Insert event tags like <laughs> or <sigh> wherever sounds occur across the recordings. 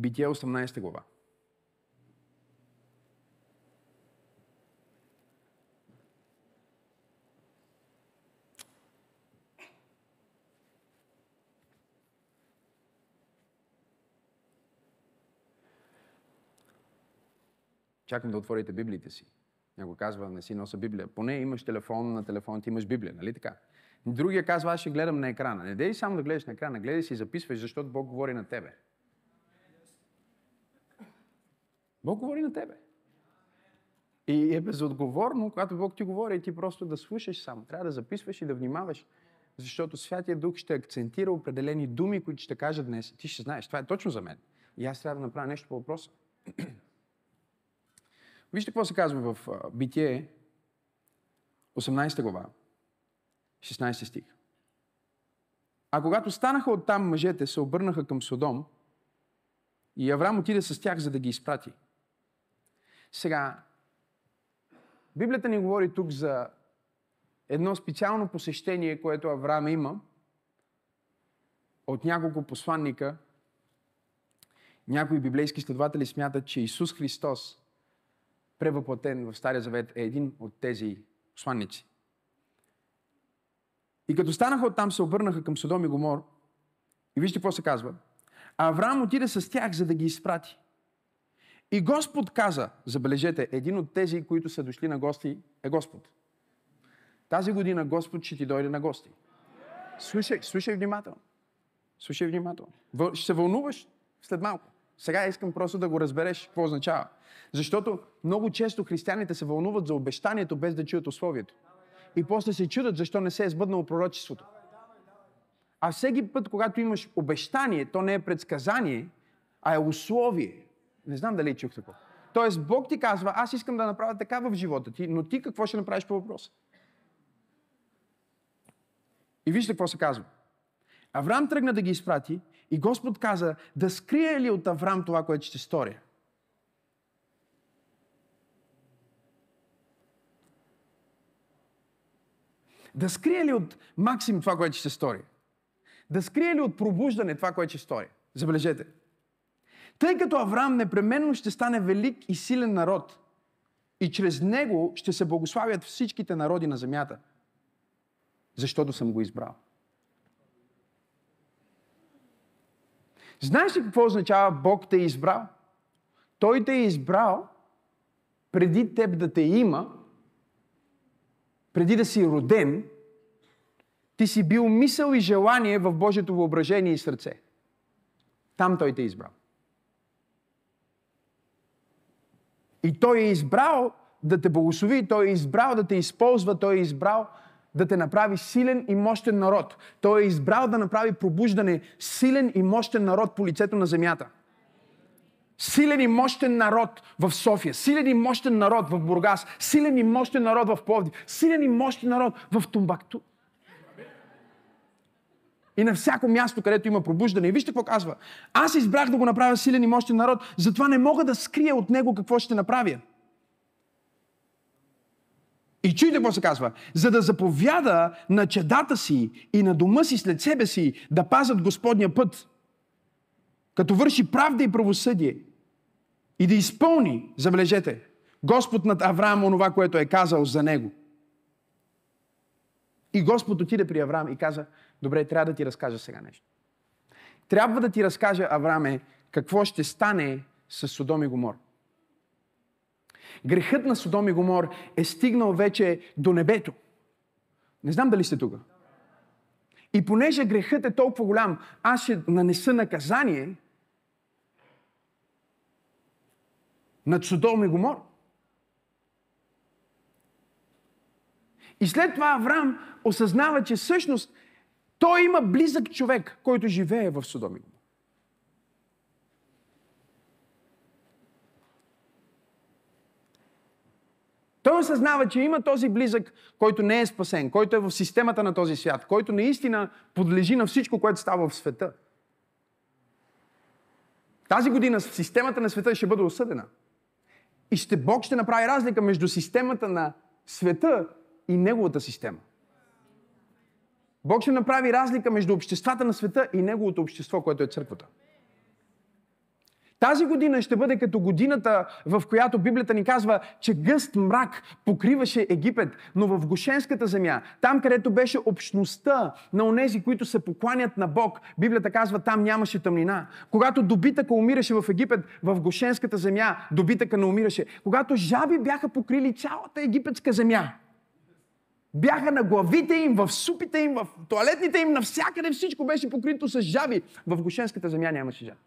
Битие 18 глава. Чакам да отворите Библиите си. Някой казва, не си носа Библия. Поне имаш телефон, на телефона ти имаш Библия, нали така? Другия казва, аз ще гледам на екрана. Не дей само да гледаш на екрана, гледай си и записваш, защото Бог говори на тебе. Бог говори на тебе. И е безотговорно, когато Бог ти говори, ти просто да слушаш само. Трябва да записваш и да внимаваш. Защото Святия Дух ще акцентира определени думи, които ще кажа днес. Ти ще знаеш, това е точно за мен. И аз трябва да направя нещо по въпроса. <clears throat> Вижте какво се казва в Битие, 18 глава, 16 стих. А когато станаха оттам мъжете, се обърнаха към Содом и Авраам отиде с тях, за да ги изпрати. Сега, Библията ни говори тук за едно специално посещение, което Авраам има от няколко посланника. Някои библейски следователи смятат, че Исус Христос превъплатен в Стария Завет, е един от тези посланници. И като станаха оттам, се обърнаха към Содом и Гомор. И вижте какво се казва. Авраам отиде с тях, за да ги изпрати. И Господ каза, забележете, един от тези, които са дошли на гости, е Господ. Тази година Господ ще ти дойде на гости. Слушай, слушай внимателно. Слушай внимателно. Ще се вълнуваш след малко. Сега искам просто да го разбереш какво означава. Защото много често християните се вълнуват за обещанието, без да чуят условието. И после се чудят защо не се е сбъднало пророчеството. А всеки път, когато имаш обещание, то не е предсказание, а е условие. Не знам дали чух такова. Тоест, Бог ти казва, аз искам да направя така в живота ти, но ти какво ще направиш по въпроса? И вижте какво се казва. Авраам тръгна да ги изпрати и Господ каза да скрие ли от Авраам това, което ще сторя. Да скрие ли от Максим това, което ще стори? Да скрие ли от пробуждане това, което ще стори? Забележете. Тъй като Авраам непременно ще стане велик и силен народ и чрез него ще се благославят всичките народи на земята, защото съм го избрал. Знаеш ли какво означава Бог те е избрал? Той те е избрал преди теб да те има, преди да си роден, ти си бил мисъл и желание в Божието въображение и сърце. Там Той те е избрал. И Той е избрал да те благослови, Той е избрал да те използва, Той е избрал да те направи силен и мощен народ. Той е избрал да направи пробуждане силен и мощен народ по лицето на земята. Силен и мощен народ в София, силен и мощен народ в Бургас, силен и мощен народ в Пловдив, силен и мощен народ в Тумбакту. И на всяко място, където има пробуждане. И вижте какво казва. Аз избрах да го направя силен и мощен народ, затова не мога да скрия от него какво ще направя. И чуйте какво се казва. За да заповяда на чедата си и на дома си след себе си да пазят Господния път, като върши правда и правосъдие и да изпълни, забележете, Господ над Авраам онова, което е казал за него. И Господ отиде при Авраам и каза, добре, трябва да ти разкажа сега нещо. Трябва да ти разкажа, Аврааме, какво ще стане с Содом и Гомор. Грехът на Содом и Гомор е стигнал вече до небето. Не знам дали сте тук. И понеже грехът е толкова голям, аз ще нанеса наказание над Содом и Гомор. И след това Авраам осъзнава, че всъщност той има близък човек, който живее в Содом и. Той осъзнава, че има този близък, който не е спасен, който е в системата на този свят, който наистина подлежи на всичко, което става в света. Тази година системата на света ще бъде осъдена. И ще, Бог ще направи разлика между системата на света и неговата система. Бог ще направи разлика между обществата на света и неговото общество, което е църквата. Тази година ще бъде като годината, в която Библията ни казва, че гъст мрак покриваше Египет, но в Гошенската земя, там където беше общността на онези, които се покланят на Бог, Библията казва, там нямаше тъмнина. Когато добитъка умираше в Египет, в Гошенската земя, добитъка не умираше. Когато жаби бяха покрили цялата египетска земя, бяха на главите им, в супите им, в туалетните им, навсякъде всичко беше покрито с жаби. В Гошенската земя нямаше жаби.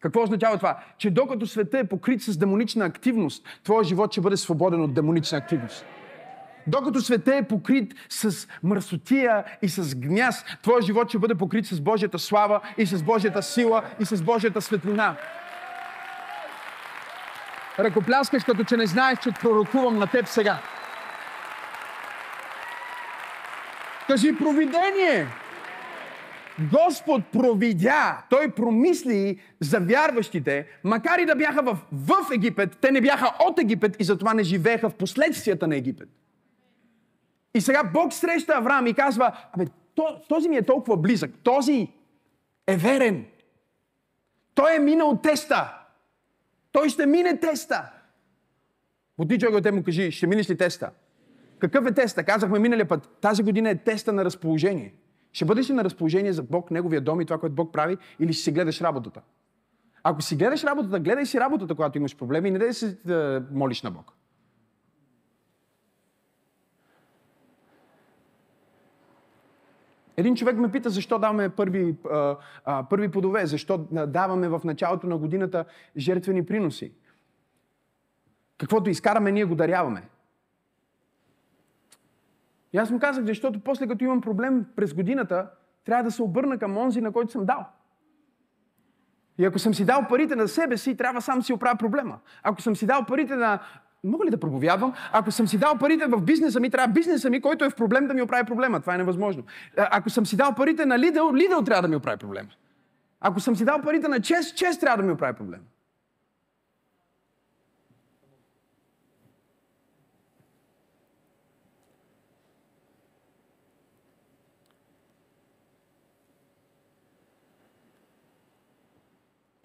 Какво означава това? Че докато света е покрит с демонична активност, твоя живот ще бъде свободен от демонична активност. Докато света е покрит с мърсотия и с гняз, твоя живот ще бъде покрит с Божията слава и с Божията сила и с Божията светлина. Ръкопляскаш, като че не знаеш, че пророкувам на теб сега. Кажи провидение! Господ провидя, Той промисли за вярващите, макар и да бяха в, в Египет, те не бяха от Египет и затова не живееха в последствията на Египет. И сега Бог среща Авраам и казва, абе, този ми е толкова близък, този е верен. Той е минал теста. Той ще мине теста. Поти човек те му кажи, ще минеш ли теста? Какъв е теста? Казахме миналия път. Тази година е теста на разположение. Ще бъдеш ли на разположение за Бог, Неговия дом и това, което Бог прави, или ще си гледаш работата? Ако си гледаш работата, гледай си работата, когато имаш проблеми и не дай да се да молиш на Бог. Един човек ме пита защо даваме първи, а, а, първи подове, защо даваме в началото на годината жертвени приноси. Каквото изкараме, ние го даряваме. И аз му казах, защото после като имам проблем през годината, трябва да се обърна към онзи, на който съм дал. И ако съм си дал парите на себе си, трябва сам си оправя проблема. Ако съм си дал парите на... Мога ли да проповядвам? Ако съм си дал парите в бизнеса ми, трябва бизнеса ми, който е в проблем, да ми оправи проблема. Това е невъзможно. Ако съм си дал парите на Лидъл, Лидъл трябва да ми оправи проблема. Ако съм си дал парите на Чест, Чест трябва да ми оправи проблема.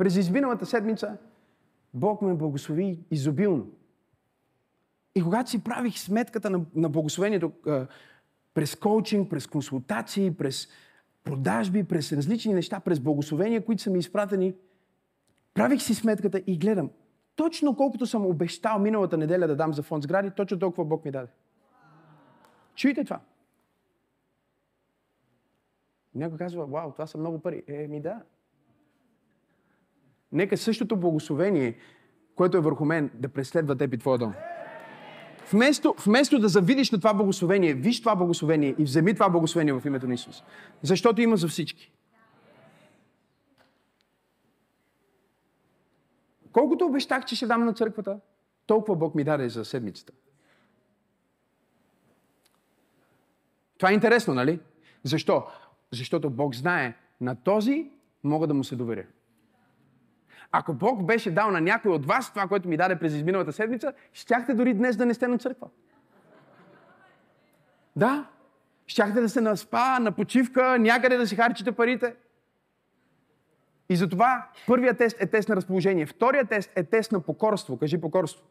През изминалата седмица Бог ме благослови изобилно. И когато си правих сметката на, на благословението а, през коучинг, през консултации, през продажби, през различни неща, през благословения, които са ми изпратени, правих си сметката и гледам. Точно колкото съм обещал миналата неделя да дам за фонд сгради, точно толкова Бог ми даде. Чуйте това. Някой казва, вау, това са много пари. Е, ми да. Нека същото благословение, което е върху мен, да преследва теб и твоя дом. Вместо, вместо да завидиш на това благословение, виж това благословение и вземи това благословение в името на Исус. Защото има за всички. Колкото обещах, че ще дам на църквата, толкова Бог ми даде за седмицата. Това е интересно, нали? Защо? Защото Бог знае, на този мога да му се доверя. Ако Бог беше дал на някой от вас това, което ми даде през изминалата седмица, щяхте дори днес да не сте на църква. Да. Щяхте да се на спа, на почивка, някъде да си харчите парите. И затова първият тест е тест на разположение. Вторият тест е тест на покорство. Кажи покорство.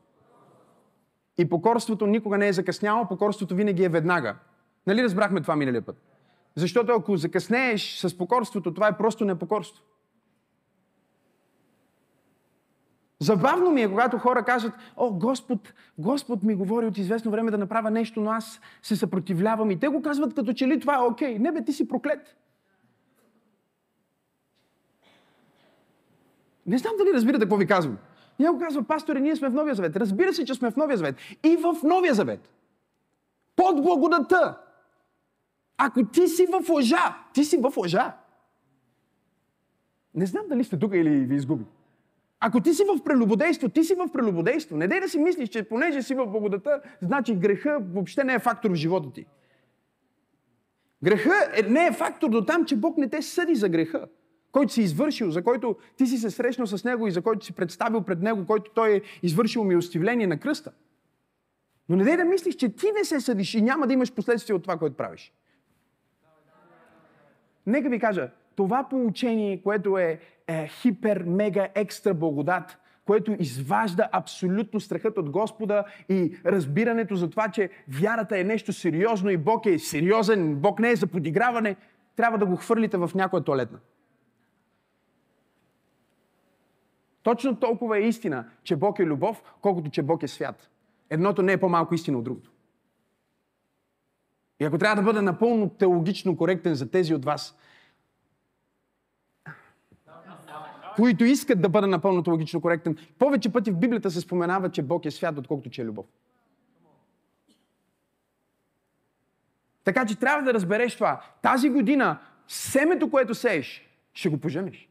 И покорството никога не е закъсняло, покорството винаги е веднага. Нали разбрахме това миналия път? Защото ако закъснееш с покорството, това е просто непокорство. Забавно ми е, когато хора кажат, о, Господ, Господ ми говори от известно време да направя нещо, но аз се съпротивлявам. И те го казват като че ли това е окей. Не бе, ти си проклет. Не знам дали разбирате какво ви казвам. го казва, пасторе, ние сме в Новия Завет. Разбира се, че сме в Новия Завет. И в Новия Завет. Под благодата. Ако ти си в лъжа, ти си в лъжа. Не знам дали сте тук или ви изгуби. Ако ти си в прелюбодейство, ти си в прелюбодейство. Не дай да си мислиш, че понеже си в благодата, значи греха въобще не е фактор в живота ти. Греха е, не е фактор до там, че Бог не те съди за греха, който си извършил, за който ти си се срещнал с Него и за който си представил пред Него, който Той е извършил милостивление на кръста. Но не дай да мислиш, че ти не се съдиш и няма да имаш последствия от това, което правиш. Нека ви кажа, това получение, което е, е хипер, мега, екстра благодат, което изважда абсолютно страхът от Господа и разбирането за това, че вярата е нещо сериозно и Бог е сериозен, Бог не е за подиграване, трябва да го хвърлите в някоя туалетна. Точно толкова е истина, че Бог е любов, колкото че Бог е свят. Едното не е по-малко истина от другото. И ако трябва да бъда напълно теологично коректен за тези от вас, които искат да бъда напълно теологично коректен, повече пъти в Библията се споменава, че Бог е свят, отколкото че е любов. Така че трябва да разбереш това. Тази година семето, което сееш, ще го поженеш.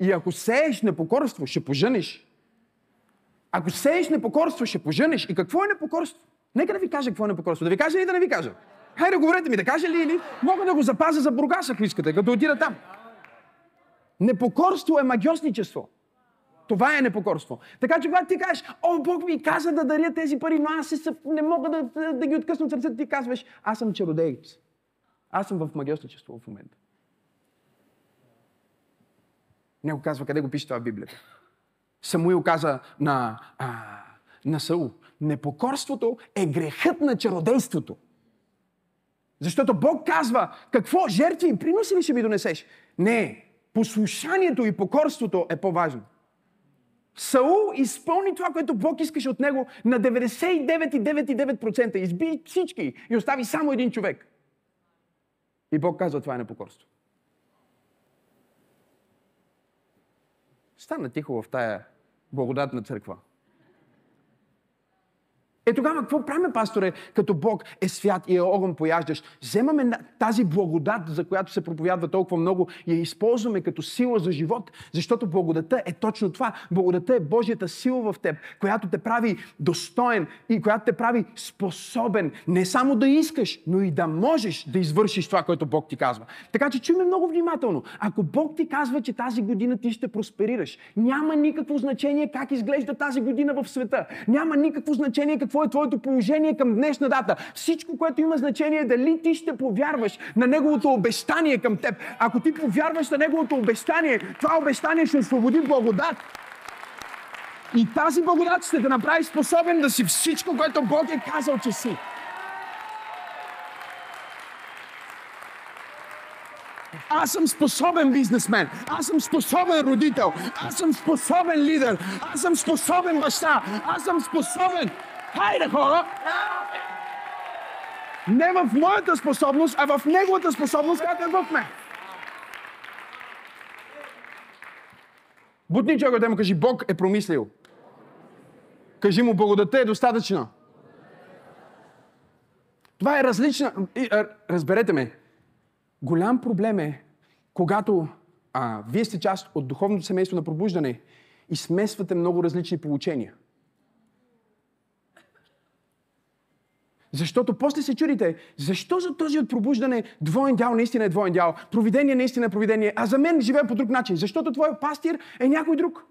И ако сееш непокорство, ще поженеш. Ако сееш непокорство, ще поженеш. И какво е непокорство? Нека да ви кажа какво е непокорство. Да ви кажа или да не ви кажа? Хайде, говорете ми, да кажа ли или мога да го запазя за Бургас, ако искате, като отида там. Непокорство е магиосничество. Това е непокорство. Така че когато ти кажеш, о, Бог ми каза да даря тези пари, но аз не мога да, да, да ги откъсна от сърцето, ти казваш, аз съм чародеец. Аз съм в магиосничество в момента. Него казва, къде го пише това в Библията? Самуил каза на, а, на Саул, непокорството е грехът на чародейството. Защото Бог казва, какво жертви и приноси ли ще ми донесеш? Не, послушанието и покорството е по-важно. Саул изпълни това, което Бог искаше от него на 99,99%. Изби всички и остави само един човек. И Бог казва, това е непокорство. Стана тихо в тая благодатна църква. Е тогава какво правим, пасторе, като Бог е свят и е огън пояждащ? Вземаме тази благодат, за която се проповядва толкова много и я използваме като сила за живот, защото благодата е точно това. Благодата е Божията сила в теб, която те прави достоен и която те прави способен не само да искаш, но и да можеш да извършиш това, което Бог ти казва. Така че чуйме много внимателно. Ако Бог ти казва, че тази година ти ще просперираш, няма никакво значение как изглежда тази година в света. Няма никакво значение какво какво е твоето положение към днешна дата. Всичко, което има значение е дали ти ще повярваш на Неговото обещание към теб. Ако ти повярваш на Неговото обещание, това обещание ще освободи благодат. И тази благодат ще те направи способен да си всичко, което Бог е казал, че си. Аз съм способен бизнесмен. Аз съм способен родител. Аз съм способен лидер. Аз съм способен баща. Аз съм способен. Хайде, хора! Не в моята способност, а в неговата способност, която е в мен. Бутни човек да му кажи, Бог е промислил. Кажи му, благодата е достатъчна. Това е различна... Разберете ме. Голям проблем е, когато а, вие сте част от духовното семейство на пробуждане и смесвате много различни получения – Защото после се чудите, защо за този от пробуждане двоен дял наистина е двоен дял, провидение наистина е провидение, а за мен живея по друг начин, защото твой пастир е някой друг.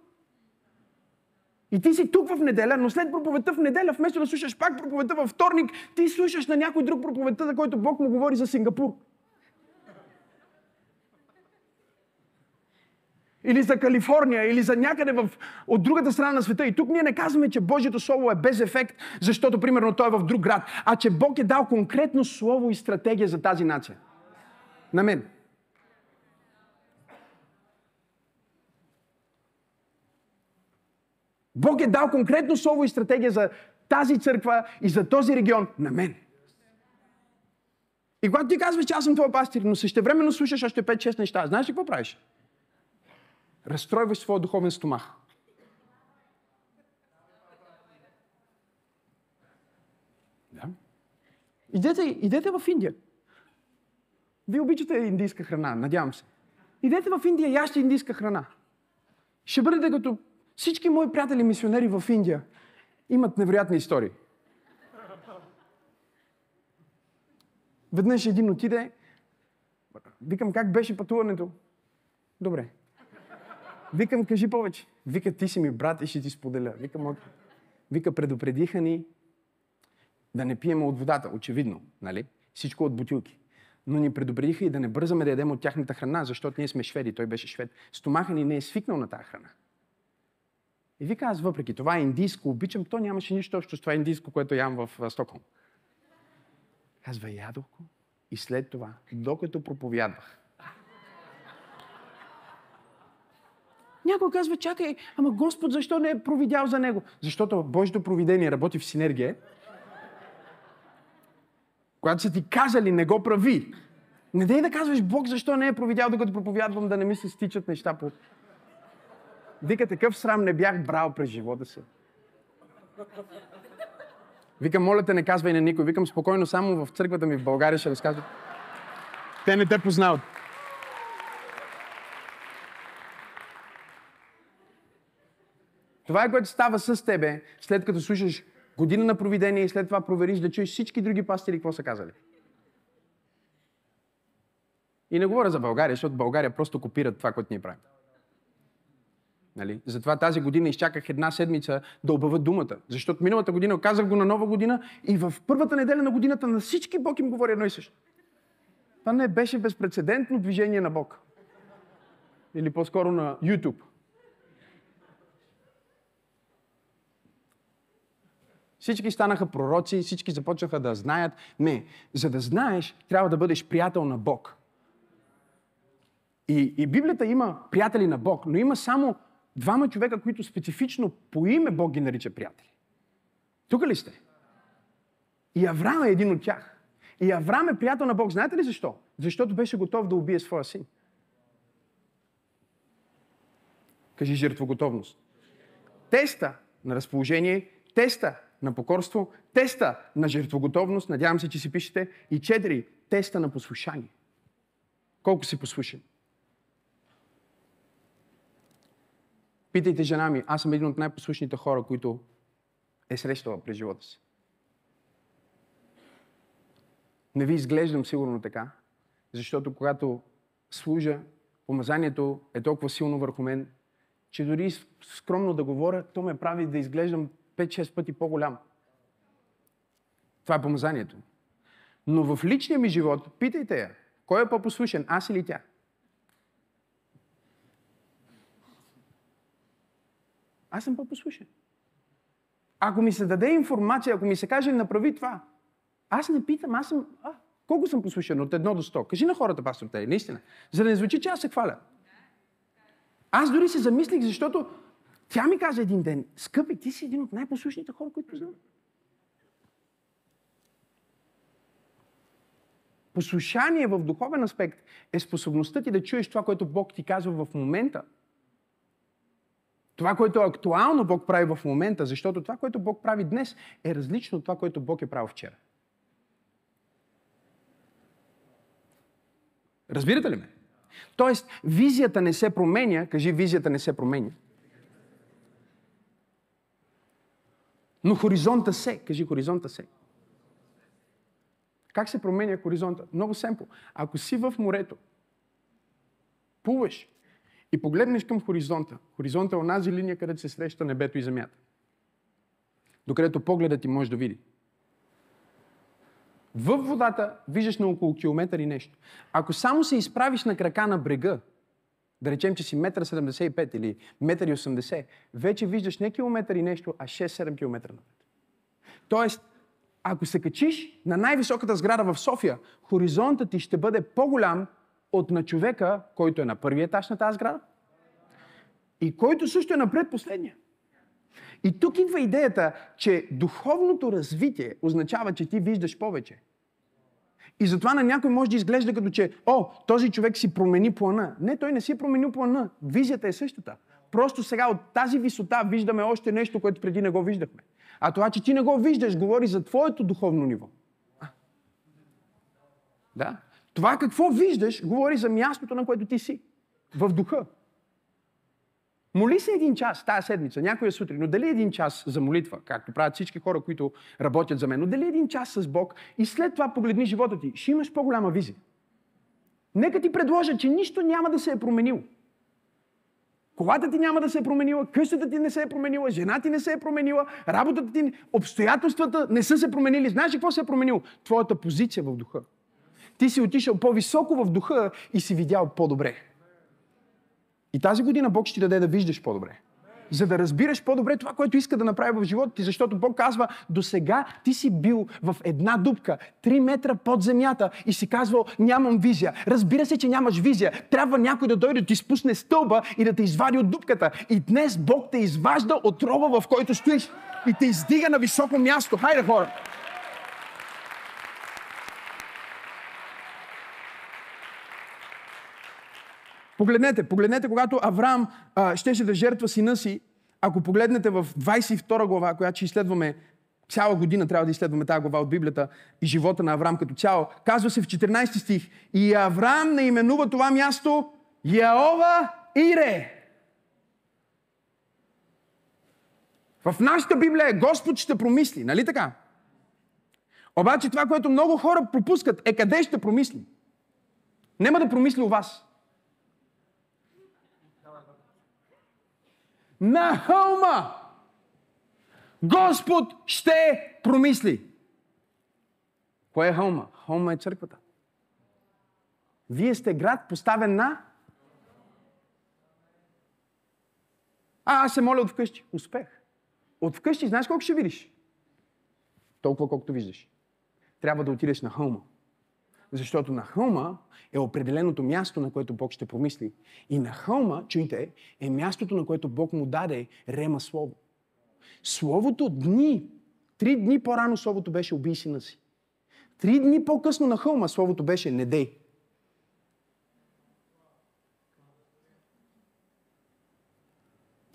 И ти си тук в неделя, но след проповедта в неделя, вместо да слушаш пак проповедта във вторник, ти слушаш на някой друг проповедта, за който Бог му говори за Сингапур. Или за Калифорния, или за някъде в, от другата страна на света. И тук ние не казваме, че Божието Слово е без ефект, защото, примерно, той е в друг град, а че Бог е дал конкретно Слово и стратегия за тази нация. На мен. Бог е дал конкретно Слово и стратегия за тази църква и за този регион на мен. И когато ти казваш, че аз съм твой пастир, но същевременно слушаш още 5-6 неща, знаеш ли какво правиш? Разстройваш своя духовен стомах. Да. Идете, идете в Индия. Вие обичате индийска храна, надявам се. Идете в Индия, яще индийска храна. Ще бъдете като всички мои приятели мисионери в Индия. Имат невероятни истории. Веднъж един отиде, викам как беше пътуването. Добре. Викам, кажи повече. Вика, ти си ми брат и ще ти споделя. Викам, Вика, предупредиха ни да не пием от водата, очевидно, нали? Всичко от бутилки. но ни предупредиха и да не бързаме да ядем от тяхната храна, защото ние сме шведи. Той беше швед. Стомаха ни не е свикнал на тази храна. И вика аз, въпреки това индийско обичам, то нямаше нищо общо с това индийско, което ям в Стокхолм. Казва, ядох. И след това, докато проповядвах, Някой казва, чакай, ама Господ защо не е провидял за него? Защото Божието провидение работи в синергия. Когато са ти казали, не го прави. Не дай да казваш, Бог защо не е провидял, докато проповядвам, да не ми се стичат неща по... Вика, такъв срам не бях брал през живота си. Викам, моля те, не казвай на никой. Викам, спокойно, само в църквата ми в България ще разказват. Те не те познават. Това е което става с тебе, след като слушаш година на провидение и след това провериш да чуеш всички други пастири какво са казали. И не говоря за България, защото България просто копират това, което ние правим. Нали? Затова тази година изчаках една седмица да обявя думата. Защото миналата година казах го на нова година и в първата неделя на годината на всички Бог им говори едно и също. Това не беше безпредседентно движение на Бог. Или по-скоро на YouTube. Всички станаха пророци, всички започнаха да знаят. Не, за да знаеш, трябва да бъдеш приятел на Бог. И, и Библията има приятели на Бог, но има само двама човека, които специфично по име Бог ги нарича приятели. Тук ли сте? И Авраам е един от тях. И Авраам е приятел на Бог. Знаете ли защо? Защото беше готов да убие своя син. Кажи жертвоготовност. Теста на разположение, теста на покорство, теста на жертвоготовност, надявам се, че си пишете, и четири, теста на послушание. Колко си послушен? Питайте жена ми, аз съм един от най-послушните хора, които е срещала през живота си. Не ви изглеждам сигурно така, защото когато служа, помазанието е толкова силно върху мен, че дори скромно да говоря, то ме прави да изглеждам 5-6 пъти по-голям. Това е помазанието. Но в личния ми живот, питайте я, кой е по-послушен, аз или тя? Аз съм по-послушен. Ако ми се даде информация, ако ми се каже направи това, аз не питам, аз съм... А, колко съм послушен от едно до сто? Кажи на хората, пастор Тей, наистина. За да не звучи, че аз се хваля. Аз дори се замислих, защото тя ми каза един ден, скъпи, ти си един от най-послушните хора, които познавам. Послушание в духовен аспект е способността ти да чуеш това, което Бог ти казва в момента. Това, което е актуално Бог прави в момента, защото това, което Бог прави днес, е различно от това, което Бог е правил вчера. Разбирате ли ме? Тоест, визията не се променя, кажи, визията не се променя. Но хоризонта се, кажи хоризонта се. Как се променя хоризонта? Много семпо. Ако си в морето, плуваш и погледнеш към хоризонта, хоризонта е онази линия, където се среща небето и земята. Докъдето погледът ти може да види. В водата виждаш на около километър и нещо. Ако само се изправиш на крака на брега, да речем, че си 1,75 или 1,80 м, вече виждаш не километър и нещо, а 6-7 км напред. Тоест, ако се качиш на най-високата сграда в София, хоризонтът ти ще бъде по-голям от на човека, който е на първия етаж на тази сграда и който също е напред последния. И тук идва идеята, че духовното развитие означава, че ти виждаш повече. И затова на някой може да изглежда като че, о, този човек си промени плана. Не, той не си е променил плана. Визията е същата. Просто сега от тази висота виждаме още нещо, което преди не го виждахме. А това, че ти не го виждаш, говори за твоето духовно ниво. А. Да. Това какво виждаш, говори за мястото, на което ти си. В духа. Моли се един час тази седмица, някоя сутрин, но дали един час за молитва, както правят всички хора, които работят за мен, но дали един час с Бог и след това погледни живота ти, ще имаш по-голяма визия. Нека ти предложа, че нищо няма да се е променило. Колата ти няма да се е променила, къщата ти не се е променила, жена ти не се е променила, работата ти, обстоятелствата не са се променили. Знаеш ли какво се е променило? Твоята позиция в духа. ти си отишъл по-високо в духа и си видял по-добре. И тази година Бог ще ти даде да виждаш по-добре за да разбираш по-добре това, което иска да направи в живота ти. Защото Бог казва, до сега ти си бил в една дупка, 3 метра под земята и си казвал, нямам визия. Разбира се, че нямаш визия. Трябва някой да дойде да ти спусне стълба и да те извади от дупката. И днес Бог те изважда от роба, в който стоиш и те издига на високо място. Хайде, хора! Погледнете, погледнете, когато Авраам а, щеше да жертва сина си, ако погледнете в 22 глава, която ще изследваме цяла година, трябва да изследваме тази глава от Библията и живота на Авраам като цяло, казва се в 14 стих, и Авраам наименува това място Яова Ире. В нашата Библия е Господ ще промисли, нали така? Обаче това, което много хора пропускат, е къде ще промисли. Нема да промисли у вас. На хълма Господ ще промисли. Кое е хълма? Хълма е църквата. Вие сте град поставен на... А, аз се моля от вкъщи. Успех. От вкъщи знаеш колко ще видиш? Толкова колкото виждаш. Трябва да отидеш на хълма. Защото на хълма е определеното място, на което Бог ще помисли. И на хълма, чуйте, е мястото, на което Бог му даде рема слово. Словото дни, три дни по-рано Словото беше убий сина си. Три дни по-късно на хълма Словото беше не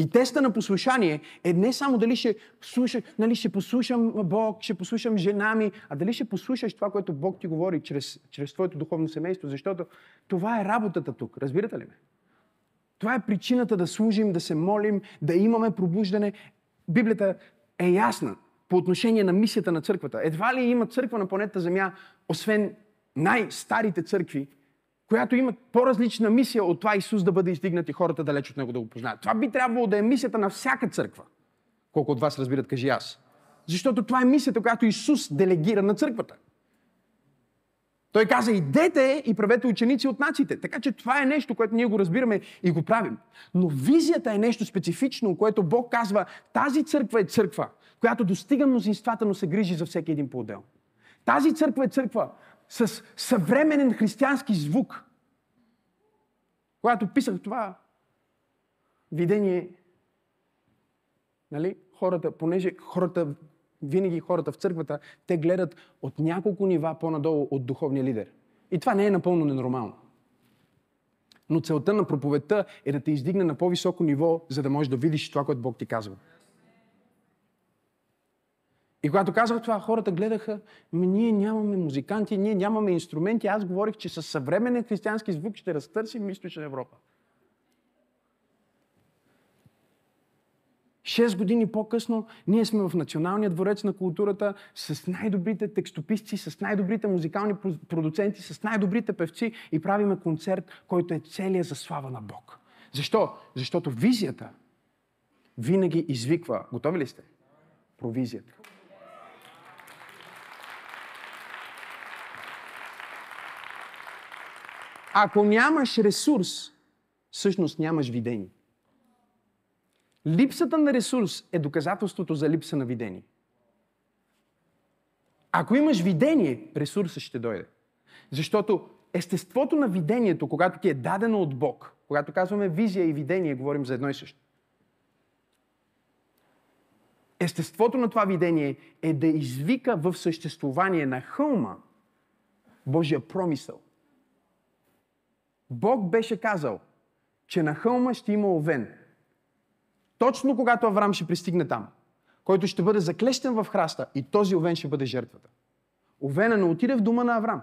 И теста на послушание е не само дали ще, слуша, нали, ще послушам Бог, ще послушам жена ми, а дали ще послушаш това, което Бог ти говори чрез, чрез твоето духовно семейство, защото това е работата тук. Разбирате ли ме? Това е причината да служим, да се молим, да имаме пробуждане. Библията е ясна по отношение на мисията на църквата. Едва ли има църква на планета Земя, освен най-старите църкви, която има по-различна мисия от това Исус да бъде издигнат и хората далеч от Него да го познаят. Това би трябвало да е мисията на всяка църква. Колко от вас разбират, кажи аз. Защото това е мисията, която Исус делегира на църквата. Той каза, идете и правете ученици от нациите. Така че това е нещо, което ние го разбираме и го правим. Но визията е нещо специфично, което Бог казва, тази църква е църква, която достига мнозинствата, но се грижи за всеки един по-отдел. Тази църква е църква, с съвременен християнски звук. Когато писах това видение, нали, хората, понеже хората, винаги хората в църквата, те гледат от няколко нива по-надолу от духовния лидер. И това не е напълно ненормално. Но целта на проповедта е да те издигне на по-високо ниво, за да можеш да видиш това, което Бог ти казва. И когато казах това, хората гледаха, ми ние нямаме музиканти, ние нямаме инструменти. Аз говорих, че със съвременен християнски звук ще разтърсим източна Европа. Шест години по-късно ние сме в Националния дворец на културата с най-добрите текстописци, с най-добрите музикални продуценти, с най-добрите певци и правиме концерт, който е целия за слава на Бог. Защо? Защото визията винаги извиква. Готови ли сте? Провизията. Ако нямаш ресурс, всъщност нямаш видение. Липсата на ресурс е доказателството за липса на видение. Ако имаш видение, ресурсът ще дойде. Защото естеството на видението, когато ти е дадено от Бог, когато казваме визия и видение, говорим за едно и също. Естеството на това видение е да извика в съществувание на хълма Божия промисъл – Бог беше казал, че на хълма ще има овен. Точно когато Авраам ще пристигне там, който ще бъде заклещен в храста и този овен ще бъде жертвата. Овена не отиде в дома на Авраам.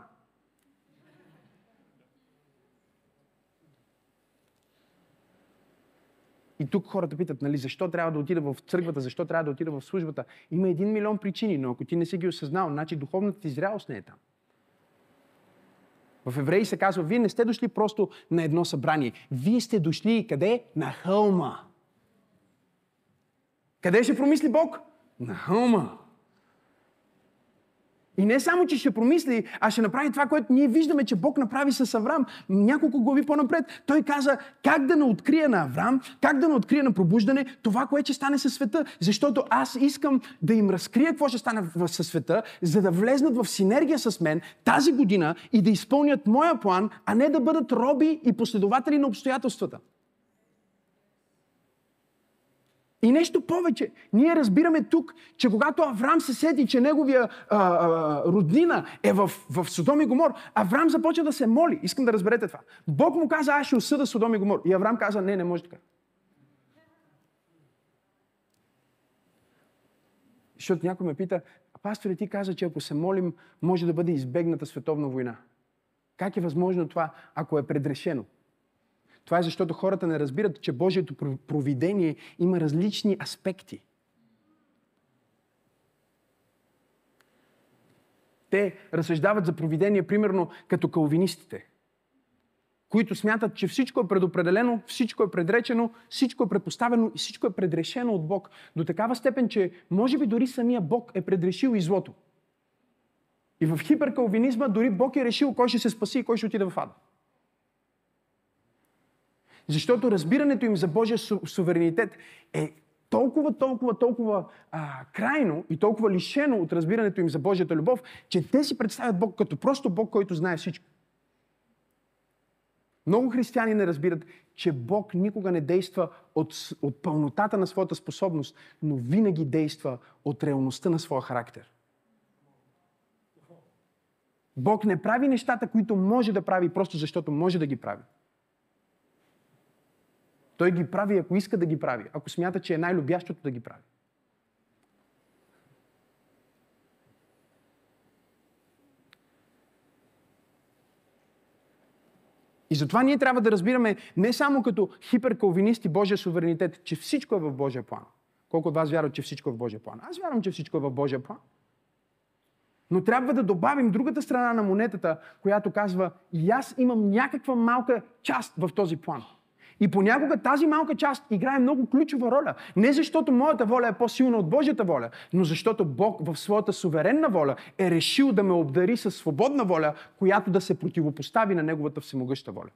И тук хората питат, нали, защо трябва да отида в църквата, защо трябва да отида в службата. Има един милион причини, но ако ти не си ги осъзнал, значи духовната ти зрялост не е там. В Евреи се казва, вие не сте дошли просто на едно събрание. Вие сте дошли къде? На хълма. Къде ще промисли Бог? На хълма. И не само, че ще промисли, а ще направи това, което ние виждаме, че Бог направи с Авраам. Няколко глави по-напред. Той каза как да не открия на Авраам, как да не открия на пробуждане това, което ще стане със света. Защото аз искам да им разкрия какво ще стане със света, за да влезнат в синергия с мен тази година и да изпълнят моя план, а не да бъдат роби и последователи на обстоятелствата. И нещо повече. Ние разбираме тук, че когато Авраам се сети, че неговия а, а, роднина е в, в Содом и Гомор, Авраам започва да се моли. Искам да разберете това. Бог му каза, аз ще осъда Содом и Гомор. И Авраам каза, не, не може така. Защото някой ме пита, пасторе, ти каза, че ако се молим, може да бъде избегната световна война. Как е възможно това, ако е предрешено? Това е защото хората не разбират, че Божието провидение има различни аспекти. Те разсъждават за провидение, примерно, като калвинистите, които смятат, че всичко е предопределено, всичко е предречено, всичко е предпоставено и всичко е предрешено от Бог. До такава степен, че може би дори самия Бог е предрешил и злото. И в хиперкалвинизма дори Бог е решил кой ще се спаси и кой ще отиде в ада. Защото разбирането им за Божия суверенитет е толкова, толкова, толкова а, крайно и толкова лишено от разбирането им за Божията любов, че те си представят Бог като просто Бог, който знае всичко. Много християни не разбират, че Бог никога не действа от, от пълнотата на своята способност, но винаги действа от реалността на своя характер. Бог не прави нещата, които може да прави, просто защото може да ги прави. Той ги прави, ако иска да ги прави, ако смята, че е най-любящото да ги прави. И затова ние трябва да разбираме не само като хиперкалвинисти Божия суверенитет, че всичко е в Божия план. Колко от вас вярват, че всичко е в Божия план? Аз вярвам, че всичко е в Божия план. Но трябва да добавим другата страна на монетата, която казва, и аз имам някаква малка част в този план. И понякога тази малка част играе много ключова роля. Не защото моята воля е по-силна от Божията воля, но защото Бог в своята суверенна воля е решил да ме обдари със свободна воля, която да се противопостави на Неговата всемогъща воля.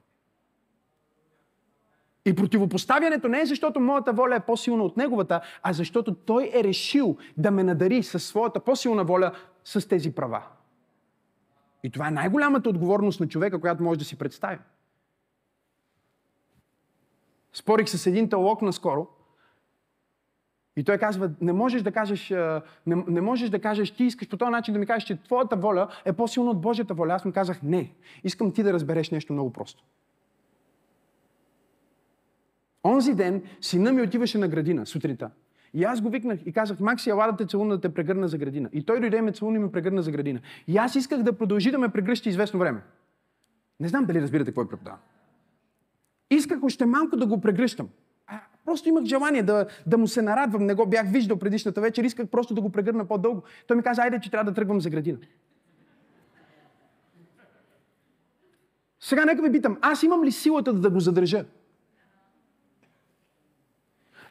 И противопоставянето не е защото моята воля е по-силна от неговата, а защото той е решил да ме надари със своята по-силна воля с тези права. И това е най-голямата отговорност на човека, която може да си представи. Спорих с един теолог наскоро и той казва, не можеш да кажеш, не, не можеш да кажеш, ти искаш по този начин да ми кажеш, че твоята воля е по-силна от Божията воля. Аз му казах, не. Искам ти да разбереш нещо много просто. Онзи ден сина ми отиваше на градина сутринта. И аз го викнах и казах, Макси, ела да те целуна да те прегърна за градина. И той дойде ме целуна и ме прегърна за градина. И аз исках да продължи да ме прегръщи известно време. Не знам дали разбирате какво е преподавам. Исках още малко да го прегръщам. Просто имах желание да, да му се нарадвам. Не го бях виждал предишната вечер. Исках просто да го прегърна по-дълго. Той ми каза, айде, че трябва да тръгвам за градина. Сега нека ви питам, аз имам ли силата да го задържа?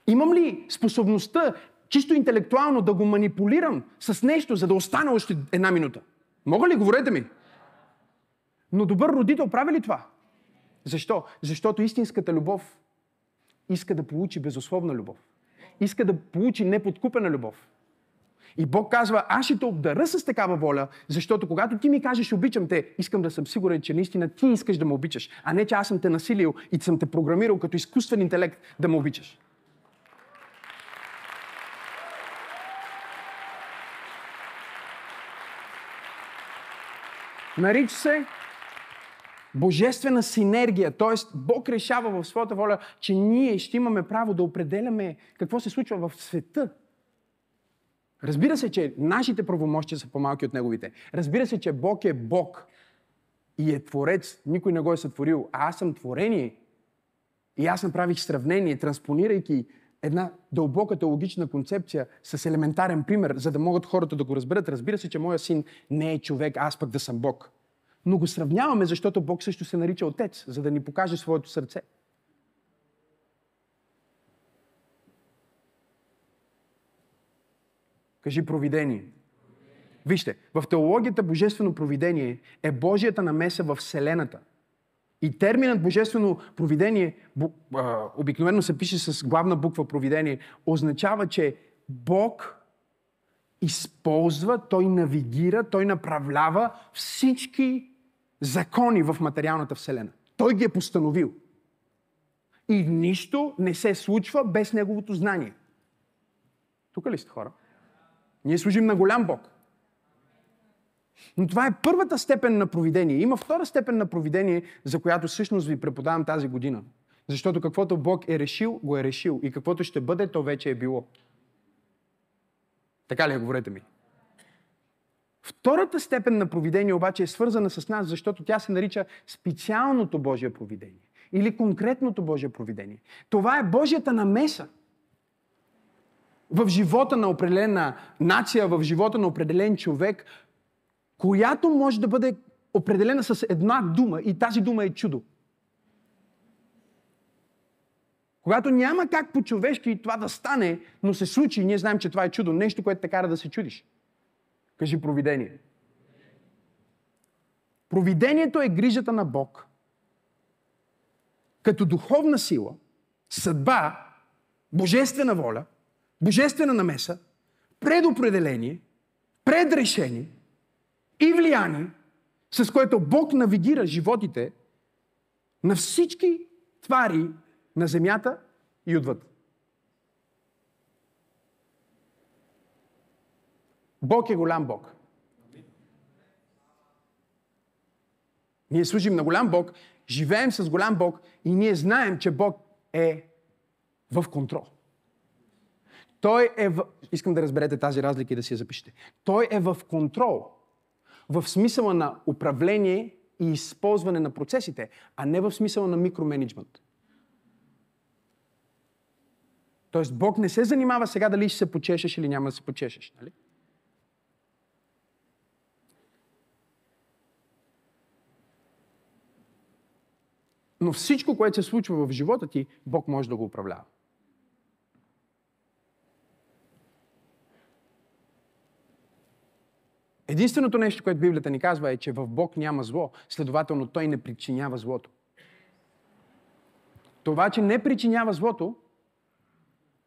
Имам ли способността, чисто интелектуално, да го манипулирам с нещо, за да остане още една минута? Мога ли? Говорете ми. Но добър родител прави ли това? Защо? Защото истинската любов иска да получи безусловна любов. Иска да получи неподкупена любов. И Бог казва, аз ще те обдара с такава воля, защото когато ти ми кажеш обичам те, искам да съм сигурен, че наистина ти искаш да ме обичаш, а не че аз съм те насилил и съм те програмирал като изкуствен интелект да ме обичаш. Нарича се божествена синергия, т.е. Бог решава в своята воля, че ние ще имаме право да определяме какво се случва в света. Разбира се, че нашите правомощия са по-малки от Неговите. Разбира се, че Бог е Бог и е Творец. Никой не го е сътворил. А аз съм творение. И аз направих сравнение, транспонирайки една дълбока теологична концепция с елементарен пример, за да могат хората да го разберат. Разбира се, че моя син не е човек, аз пък да съм Бог. Но го сравняваме, защото Бог също се нарича Отец, за да ни покаже своето сърце. Кажи провидение. Вижте, в теологията божествено провидение е Божията намеса в Вселената. И терминът божествено провидение, обикновено се пише с главна буква провидение, означава, че Бог използва, той навигира, той направлява всички закони в материалната вселена. Той ги е постановил. И нищо не се случва без неговото знание. Тук ли сте хора? Ние служим на голям Бог. Но това е първата степен на провидение. Има втора степен на провидение, за която всъщност ви преподавам тази година. Защото каквото Бог е решил, го е решил. И каквото ще бъде, то вече е било. Така ли е, говорете ми? Втората степен на провидение обаче е свързана с нас, защото тя се нарича специалното Божие провидение. Или конкретното Божие провидение. Това е Божията намеса в живота на определена нация, в живота на определен човек, която може да бъде определена с една дума и тази дума е чудо. Когато няма как по-човешки това да стане, но се случи, ние знаем, че това е чудо, нещо, което те кара да се чудиш. Кажи провидение. Провидението е грижата на Бог. Като духовна сила, съдба, божествена воля, божествена намеса, предопределение, предрешение и влияние, с което Бог навигира животите на всички твари на земята и отвъд. Бог е голям Бог. Ние служим на голям Бог, живеем с голям Бог и ние знаем, че Бог е в контрол. Той е в... Искам да разберете тази разлика и да си я запишете. Той е в контрол. В смисъла на управление и използване на процесите, а не в смисъла на микроменеджмент. Тоест Бог не се занимава сега дали ще се почешеш или няма да се почешеш. Нали? Но всичко, което се случва в живота ти, Бог може да го управлява. Единственото нещо, което Библията ни казва е, че в Бог няма зло, следователно Той не причинява злото. Това, че не причинява злото,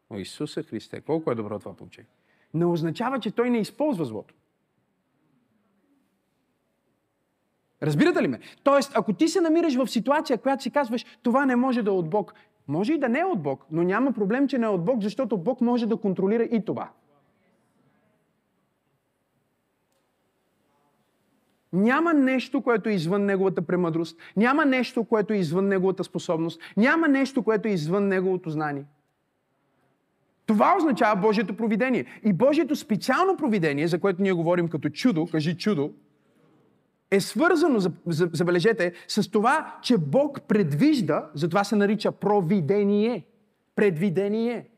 О, Исуса Христе, колко е добро това получение. Не означава, че Той не използва злото. Разбирате ли ме? Тоест, ако ти се намираш в ситуация, която си казваш, това не може да е от Бог, може и да не е от Бог, но няма проблем, че не е от Бог, защото Бог може да контролира и това. Няма нещо, което е извън неговата премъдрост. Няма нещо, което е извън неговата способност. Няма нещо, което е извън неговото знание. Това означава Божието провидение. И Божието специално провидение, за което ние говорим като чудо, кажи чудо, е свързано, забележете, с това, че Бог предвижда, затова се нарича провидение. Предвидение.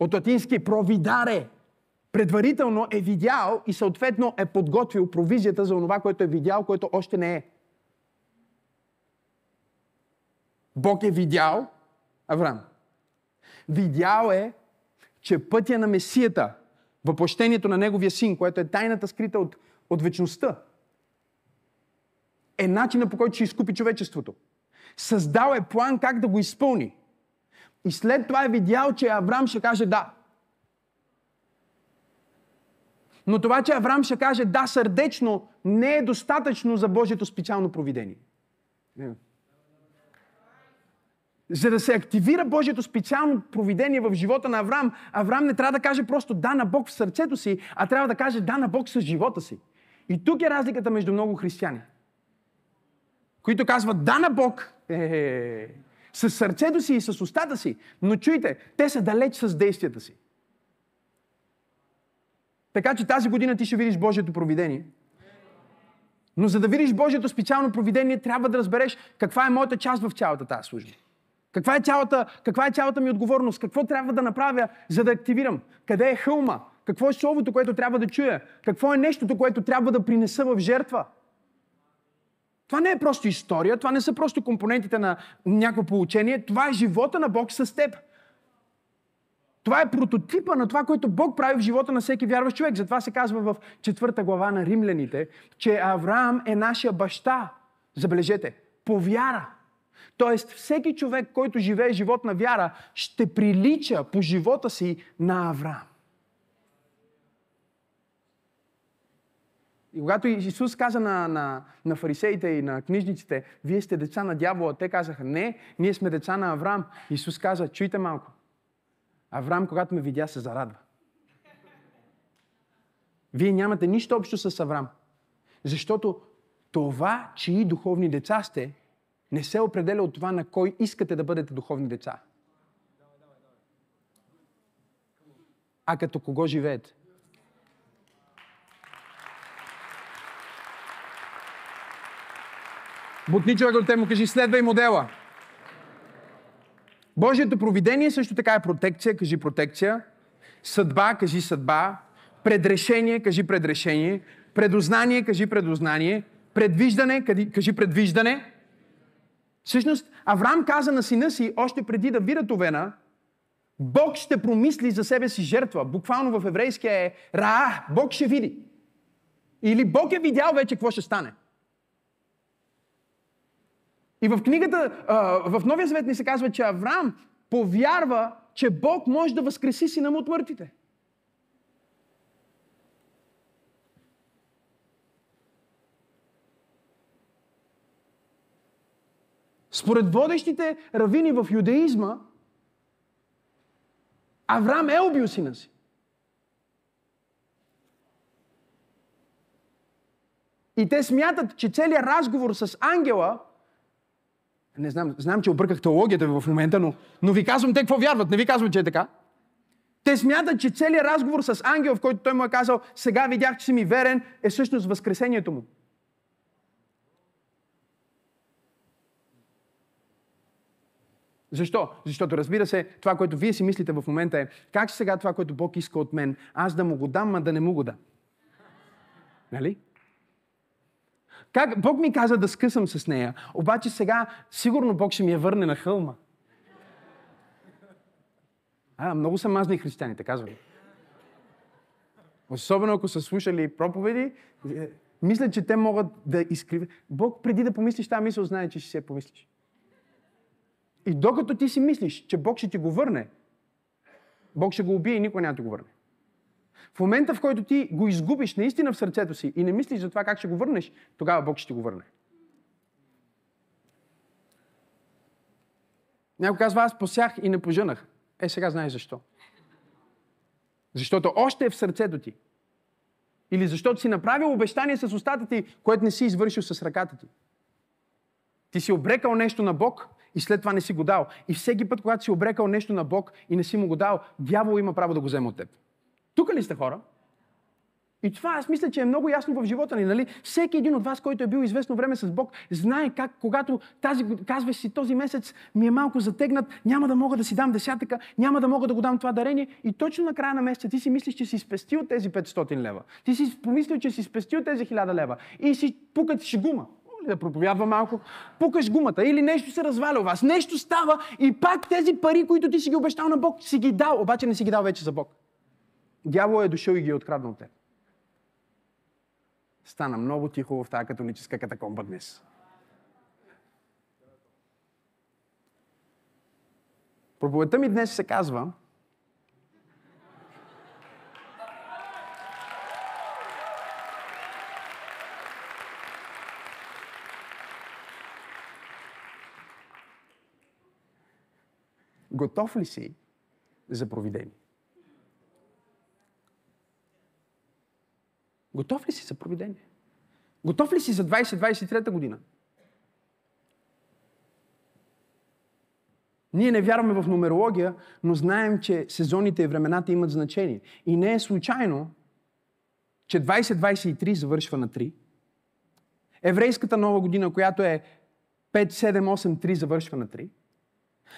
От латински провидаре. Предварително е видял и съответно е подготвил провизията за това, което е видял, което още не е. Бог е видял Авраам. Видял е, че пътя на Месията, въплощението на Неговия син, което е тайната скрита от, от вечността, е начина по който ще изкупи човечеството. Създал е план как да го изпълни. И след това е видял, че Авраам ще каже да. Но това, че Авраам ще каже да сърдечно, не е достатъчно за Божието специално провидение. За да се активира Божието специално провидение в живота на Авраам, Авраам не трябва да каже просто да на Бог в сърцето си, а трябва да каже да на Бог с живота си. И тук е разликата между много християни които казват да на Бог, е, с сърцето си и с устата си, но чуйте, те са далеч с действията си. Така че тази година ти ще видиш Божието провидение. Но за да видиш Божието специално провидение, трябва да разбереш каква е моята част в цялата тази служба. Каква е, цялата, каква е цялата ми отговорност? Какво трябва да направя, за да активирам? Къде е хълма? Какво е словото, което трябва да чуя? Какво е нещото, което трябва да принеса в жертва? Това не е просто история, това не са просто компонентите на някакво получение, това е живота на Бог с теб. Това е прототипа на това, което Бог прави в живота на всеки вярващ човек. Затова се казва в четвърта глава на римляните, че Авраам е нашия баща. Забележете, по вяра. Тоест, всеки човек, който живее живот на вяра, ще прилича по живота си на Авраам. И когато Исус каза на, на, на фарисеите и на книжниците, вие сте деца на дявола, те казаха, не, ние сме деца на Авраам. Исус каза, чуйте малко. Авраам, когато ме видя, се зарадва. Вие нямате нищо общо с Авраам. Защото това, чии духовни деца сте, не се определя от това на кой искате да бъдете духовни деца. А като кого живеете. Бутни човек от те му кажи, следвай модела. Божието провидение също така е протекция, кажи протекция. Съдба, кажи съдба. Предрешение, кажи предрешение. Предознание, кажи предознание. Предвиждане, кажи предвиждане. Всъщност, Авраам каза на сина си, още преди да вира Овена, Бог ще промисли за себе си жертва. Буквално в еврейския е Раа, Бог ще види. Или Бог е видял вече какво ще стане. И в книгата, в Новия Завет ни се казва, че Авраам повярва, че Бог може да възкреси сина му от мъртвите. Според водещите равини в юдеизма, Авраам е убил сина си. И те смятат, че целият разговор с ангела не знам, знам, че обърках теологията ви в момента, но, но ви казвам те какво вярват. Не ви казвам, че е така. Те смятат, че целият разговор с ангел, в който той му е казал, сега видях, че си ми верен, е всъщност възкресението му. Защо? Защото разбира се, това, което вие си мислите в момента е, как сега това, което Бог иска от мен, аз да му го дам, а да не му го дам. Нали? Как Бог ми каза да скъсам с нея, обаче сега сигурно Бог ще ми я върне на хълма. А, много са мазни християните, казвам. Особено ако са слушали проповеди, е, мисля, че те могат да изкривят. Бог преди да помислиш тази мисъл, знае, че ще се помислиш. И докато ти си мислиш, че Бог ще ти го върне, Бог ще го убие и никой няма да го върне. В момента, в който ти го изгубиш наистина в сърцето си и не мислиш за това как ще го върнеш, тогава Бог ще го върне. Някой казва, аз посях и не пожънах. Е, сега знаеш защо. Защото още е в сърцето ти. Или защото си направил обещание с устата ти, което не си извършил с ръката ти. Ти си обрекал нещо на Бог и след това не си го дал. И всеки път, когато си обрекал нещо на Бог и не си му го дал, дявол има право да го вземе от теб. Тук ли сте хора? И това аз мисля, че е много ясно в живота ни. Нали? Всеки един от вас, който е бил известно време с Бог, знае как, когато тази, казваш си този месец ми е малко затегнат, няма да мога да си дам десятъка, няма да мога да го дам това дарение. И точно на края на месеца ти си мислиш, че си спестил тези 500 лева. Ти си помислил, че си спестил тези 1000 лева. И си пукат шигума да проповядва малко, пукаш гумата или нещо се разваля у вас, нещо става и пак тези пари, които ти си ги обещал на Бог, си ги дал, обаче не си ги дал вече за Бог. Дявол е дошъл и ги е откраднал те. Стана много тихо в тази католическа катакомба днес. Проповедта ми днес се казва Готов ли си за провидение? Готов ли си за провидение? Готов ли си за 2023 година? Ние не вярваме в нумерология, но знаем, че сезоните и времената имат значение. И не е случайно, че 2023 завършва на 3. Еврейската нова година, която е 5, 7, 8, 3, завършва на 3.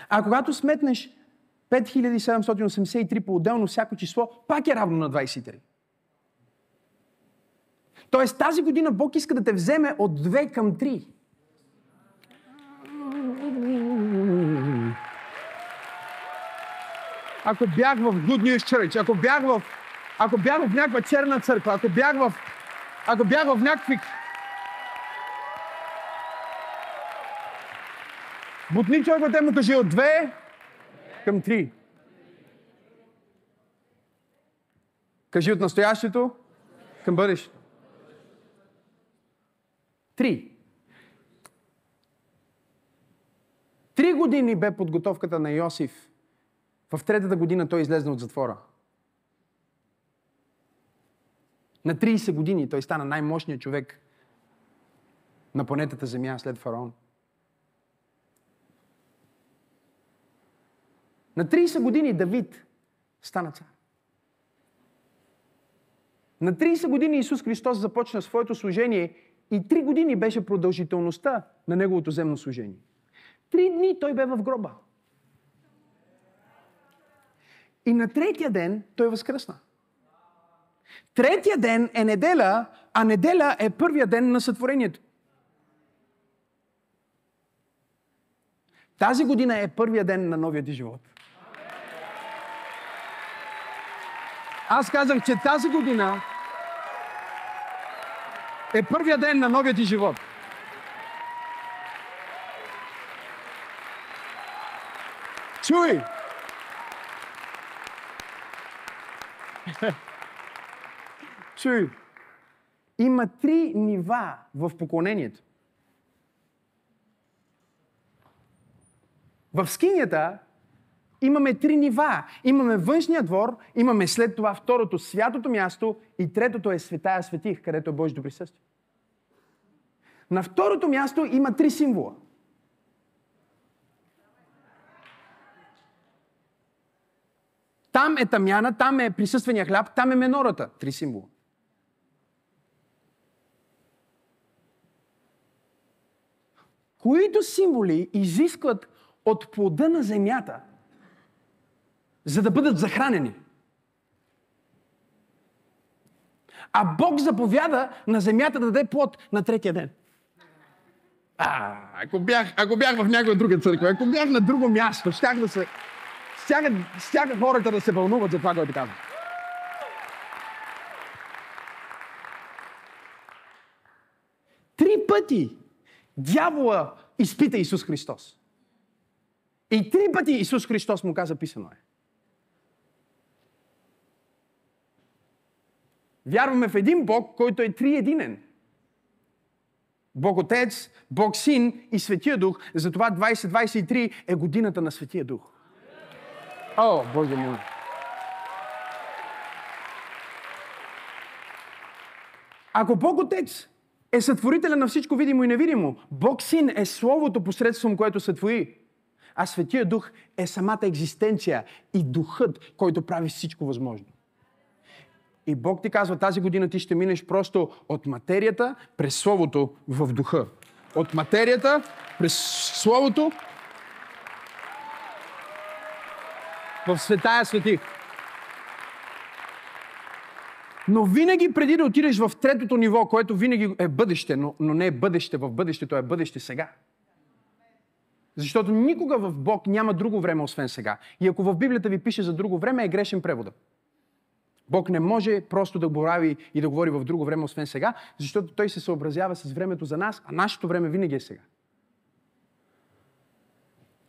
А когато сметнеш 5783 по-отделно всяко число, пак е равно на 23. Тоест тази година Бог иска да те вземе от 2 към 3. ако бях в Good News Church, ако бях в, ако бях в някаква черна църква, ако бях в, ако бях в някакви... Бутни човек те му кажи от две към три. Кажи от настоящето към бъдещето. Три. Три години бе подготовката на Йосиф. В третата година той излезна от затвора. На 30 години той стана най-мощният човек на планетата Земя след фараон. На 30 години Давид стана цар. На 30 години Исус Христос започна своето служение и 3 години беше продължителността на неговото земно служение. Три дни той бе в гроба. И на третия ден той възкръсна. Третия ден е неделя, а неделя е първия ден на сътворението. Тази година е първия ден на новия ти живот. Аз казах, че тази година е първия ден на новия ти живот. Чуй! <laughs> Чуй! Има три нива в поклонението. В скинята имаме три нива. Имаме външния двор, имаме след това второто святото място и третото е светая светих, където е Божието присъствие. На второто място има три символа. Там е тамяна, там е присъствения хляб, там е менората. Три символа. Които символи изискват от плода на земята, за да бъдат захранени. А Бог заповяда на земята да даде плод на третия ден. А, ако бях, ако бях в някоя друга църква, ако бях на друго място, щях да се... Стяга, стяга хората да се вълнуват за това, което казвам. Три пъти дявола изпита Исус Христос. И три пъти Исус Христос му каза, писано е. Вярваме в един Бог, който е триединен. Бог Отец, Бог Син и Светия Дух. Затова 2023 е годината на Светия Дух. О, Боже мой! Ако Бог Отец е сътворителя на всичко видимо и невидимо, Бог Син е Словото посредством което сътвори, а Светия Дух е самата екзистенция и Духът, който прави всичко възможно. И Бог ти казва, тази година ти ще минеш просто от материята през Словото в духа. От материята през Словото в светая светих. Но винаги преди да отидеш в третото ниво, което винаги е бъдеще, но, но не е бъдеще в бъдещето, е бъдеще сега. Защото никога в Бог няма друго време, освен сега. И ако в Библията ви пише за друго време, е грешен превода. Бог не може просто да борави и да говори в друго време, освен сега, защото Той се съобразява с времето за нас, а нашето време винаги е сега.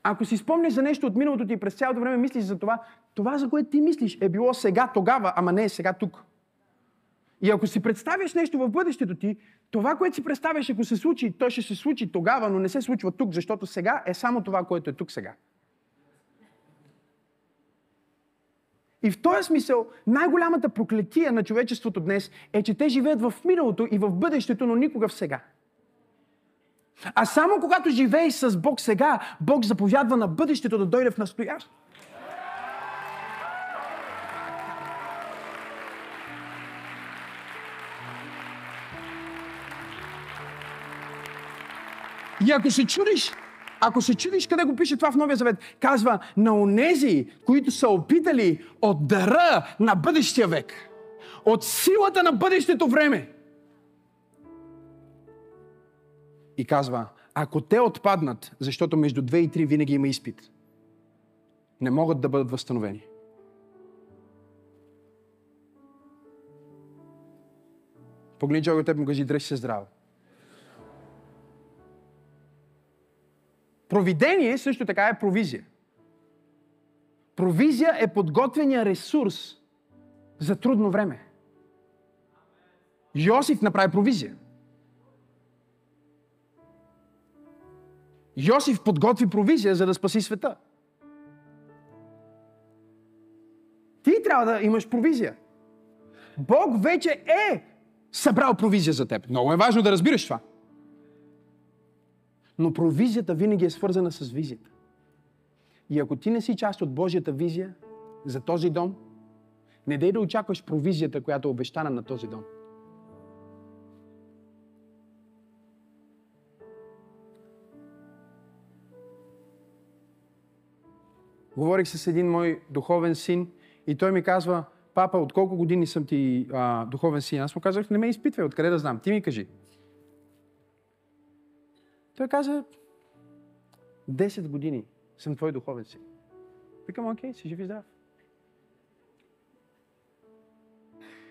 Ако си спомниш за нещо от миналото ти през цялото време мислиш за това, това за което ти мислиш е било сега, тогава, ама не е сега тук. И ако си представяш нещо в бъдещето ти, това, което си представяш, ако се случи, то ще се случи тогава, но не се случва тук, защото сега е само това, което е тук сега. И в този смисъл най-голямата проклетия на човечеството днес е, че те живеят в миналото и в бъдещето, но никога в сега. А само когато живееш с Бог сега, Бог заповядва на бъдещето да дойде в настоящето. И ако се чудиш, ако се чудиш къде го пише това в Новия Завет, казва на онези, които са опитали от дъра на бъдещия век, от силата на бъдещето време. И казва, ако те отпаднат, защото между 2 и 3 винаги има изпит, не могат да бъдат възстановени. Погледни човек от теб му кажи, дръж се здраво. Провидение също така е провизия. Провизия е подготвения ресурс за трудно време. Йосиф направи провизия. Йосиф подготви провизия, за да спаси света. Ти трябва да имаш провизия. Бог вече е събрал провизия за теб. Много е важно да разбираш това. Но провизията винаги е свързана с визията. И ако ти не си част от Божията визия за този дом, не дай да очакваш провизията, която е обещана на този дом. Говорих с един мой духовен син и той ми казва, папа, от колко години съм ти а, духовен син? Аз му казах, не ме изпитвай, откъде да знам. Ти ми кажи. Той каза, 10 години съм твой духовен син. Викам, окей, си жив и здрав.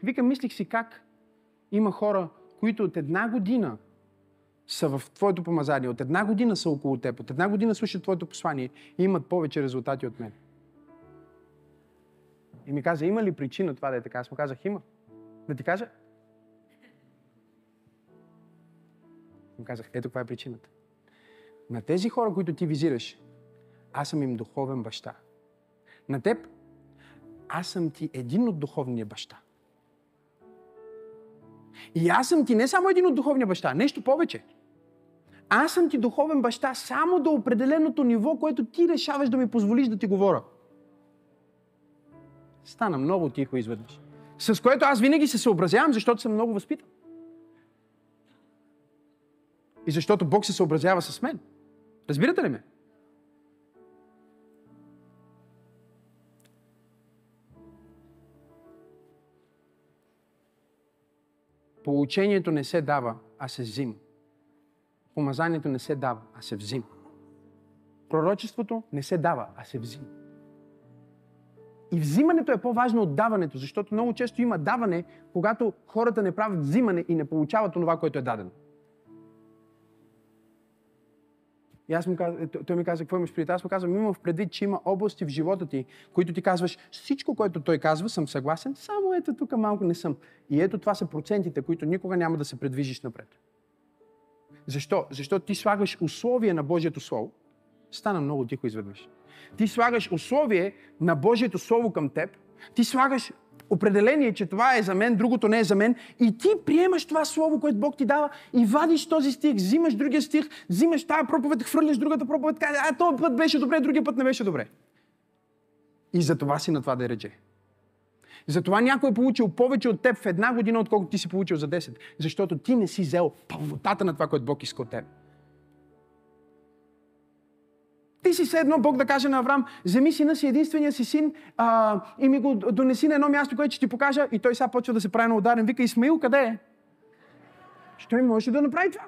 Викам, мислих си как има хора, които от една година са в твоето помазание, от една година са около теб, от една година слушат твоето послание и имат повече резултати от мен. И ми каза, има ли причина това да е така? Аз му казах, има. Да ти кажа? Му казах, ето каква е причината. На тези хора, които ти визираш, аз съм им духовен баща. На теб, аз съм ти един от духовния баща. И аз съм ти не само един от духовния баща, нещо повече. Аз съм ти духовен баща само до определеното ниво, което ти решаваш да ми позволиш да ти говоря. Стана много тихо изведнъж. С което аз винаги се съобразявам, защото съм много възпитан. И защото Бог се съобразява с мен. Разбирате ли ме? Получението не се дава, а се взима. Помазанието не се дава, а се взима. Пророчеството не се дава, а се взима. И взимането е по-важно от даването, защото много често има даване, когато хората не правят взимане и не получават това, което е дадено. И аз му каза, той ми каза, какво имаш предвид? Аз му казвам, имам в предвид, че има области в живота ти, които ти казваш, всичко, което той казва, съм съгласен, само ето тук малко не съм. И ето това са процентите, които никога няма да се предвижиш напред. Защо? Защото ти слагаш условия на Божието Слово. Стана много тихо изведнъж. Ти слагаш условие на Божието Слово към теб. Ти слагаш определение, че това е за мен, другото не е за мен. И ти приемаш това слово, което Бог ти дава и вадиш този стих, взимаш другия стих, взимаш тази проповед, хвърляш другата проповед, казваш, а този път беше добре, другия път не беше добре. И за това си на това да реже. Затова някой е получил повече от теб в една година, отколкото ти си получил за 10. Защото ти не си взел пълнотата на това, което Бог иска от теб. Ти си все едно Бог да каже на Авраам, вземи сина си, единствения си син а, и ми го донеси на едно място, което ще ти покажа. И той сега почва да се прави на ударен. Вика, Исмаил, къде е? Що им може да направи това?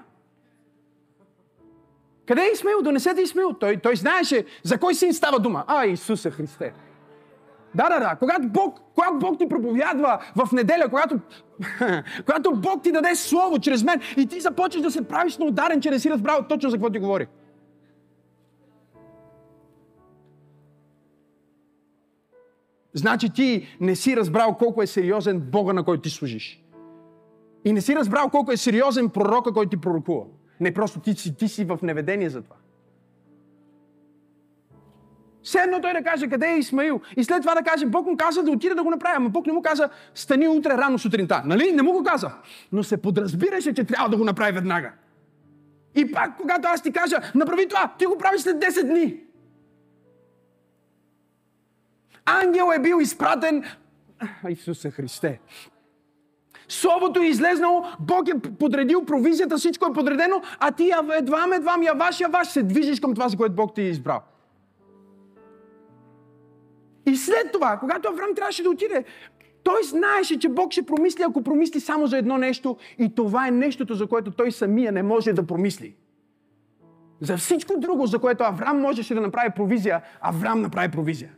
Къде е Исмаил? Донесете Исмаил. Той, той знаеше за кой син става дума. А, Исуса Христе. Да, да, да. Когато Бог, когато Бог ти проповядва в неделя, когато, <laughs> когато Бог ти даде слово чрез мен и ти започваш да се правиш на ударен, че не си разбрал точно за какво ти говори. Значи ти не си разбрал колко е сериозен Бога, на който ти служиш. И не си разбрал колко е сериозен пророка, който ти пророкува. Не просто ти, ти, ти си в неведение за това. Седно той да каже къде е Исмаил. И след това да каже, Бог му каза да отиде да го направи. Ама Бог не му каза, стани утре рано сутринта. Нали? Не му го каза. Но се подразбираше, че трябва да го направи веднага. И пак, когато аз ти кажа, направи това, ти го правиш след 10 дни. Ангел е бил изпратен. Исусе Христе. Словото е излезнало, Бог е подредил провизията, всичко е подредено, а ти едва едва я ваш, я ваш, се движиш към това, за което Бог ти е избрал. И след това, когато Авраам трябваше да отиде, той знаеше, че Бог ще промисли, ако промисли само за едно нещо. И това е нещото, за което той самия не може да промисли. За всичко друго, за което Авраам можеше да направи провизия, Авраам направи провизия.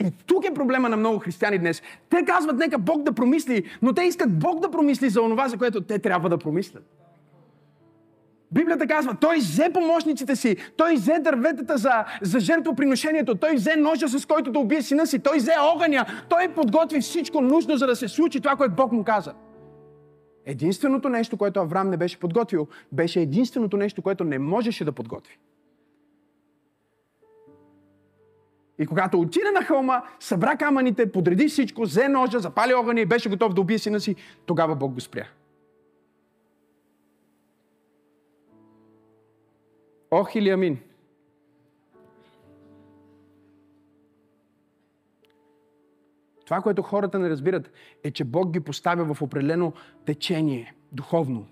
И тук е проблема на много християни днес. Те казват, нека Бог да промисли, но те искат Бог да промисли за онова, за което те трябва да промислят. Библията казва, той взе помощниците си, той взе дърветата за, за жертвоприношението, той взе ножа, с който да убие сина си, той взе огъня, той подготви всичко нужно, за да се случи това, което Бог му каза. Единственото нещо, което Авраам не беше подготвил, беше единственото нещо, което не можеше да подготви. И когато отида на хълма, събра камъните, подреди всичко, взе ножа, запали огъня и беше готов да убие сина си, тогава Бог го спря. Ох или амин. Това, което хората не разбират, е, че Бог ги поставя в определено течение, духовно.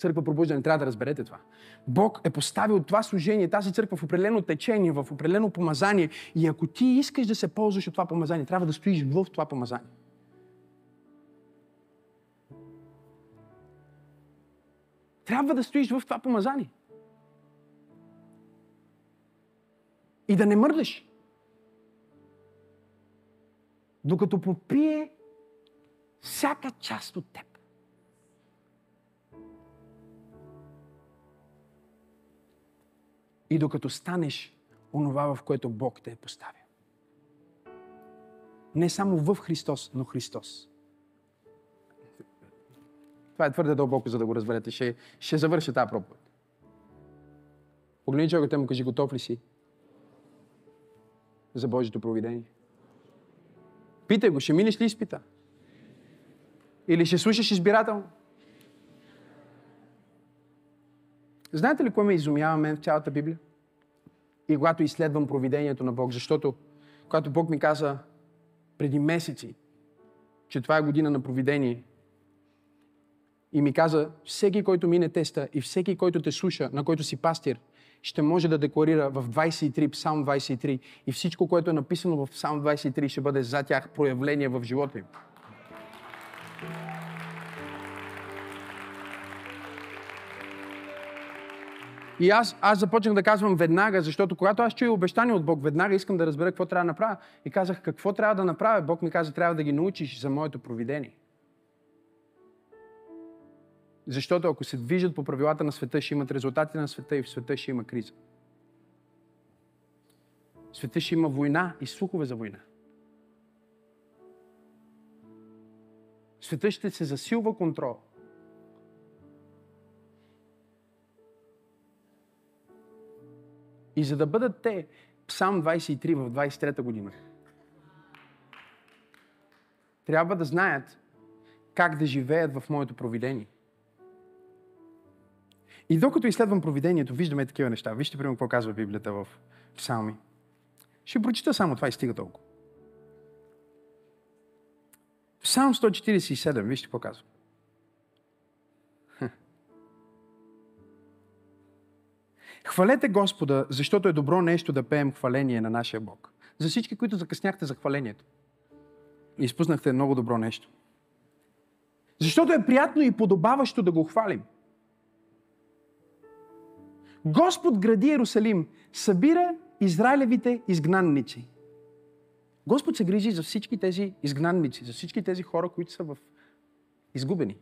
Църква пробуждане, трябва да разберете това. Бог е поставил това служение, тази църква в определено течение, в определено помазание. И ако ти искаш да се ползваш от това помазание, трябва да стоиш в това помазание. Трябва да стоиш в това помазание. И да не мърдаш. Докато попие всяка част от теб. И докато станеш онова, в което Бог те е поставил. Не само в Христос, но Христос. Това е твърде дълбоко, за да го разберете. Ще, ще завърша тази проповед. Погледни човекът му кажи, готов ли си за Божието провидение? Питай го, ще минеш ли изпита? Или ще слушаш избирателно? Знаете ли кое ме изумява мен в цялата Библия? И когато изследвам провидението на Бог, защото когато Бог ми каза преди месеци, че това е година на провидение, и ми каза, всеки, който мине теста и всеки, който те слуша, на който си пастир, ще може да декларира в 23, Псалм 23 и всичко, което е написано в Псалм 23, ще бъде за тях проявление в живота им. И аз, аз започнах да казвам веднага, защото когато аз чуя обещание от Бог, веднага искам да разбера какво трябва да направя. И казах, какво трябва да направя? Бог ми каза, трябва да ги научиш за моето провидение. Защото ако се движат по правилата на света, ще имат резултати на света и в света ще има криза. В света ще има война и слухове за война. Света ще се засилва контрол. И за да бъдат те Псалм 23 в 23 година, трябва да знаят как да живеят в моето провидение. И докато изследвам провидението, виждаме такива неща. Вижте, примерно, какво казва Библията в Псалми. Ще прочита само това и стига толкова. Псалм 147, вижте какво казва. Хвалете Господа, защото е добро нещо да пеем хваление на нашия Бог. За всички, които закъсняхте за хвалението. Изпуснахте много добро нещо. Защото е приятно и подобаващо да го хвалим. Господ гради Иерусалим, събира Израилевите изгнанници. Господ се грижи за всички тези изгнанници, за всички тези хора, които са в изгубени.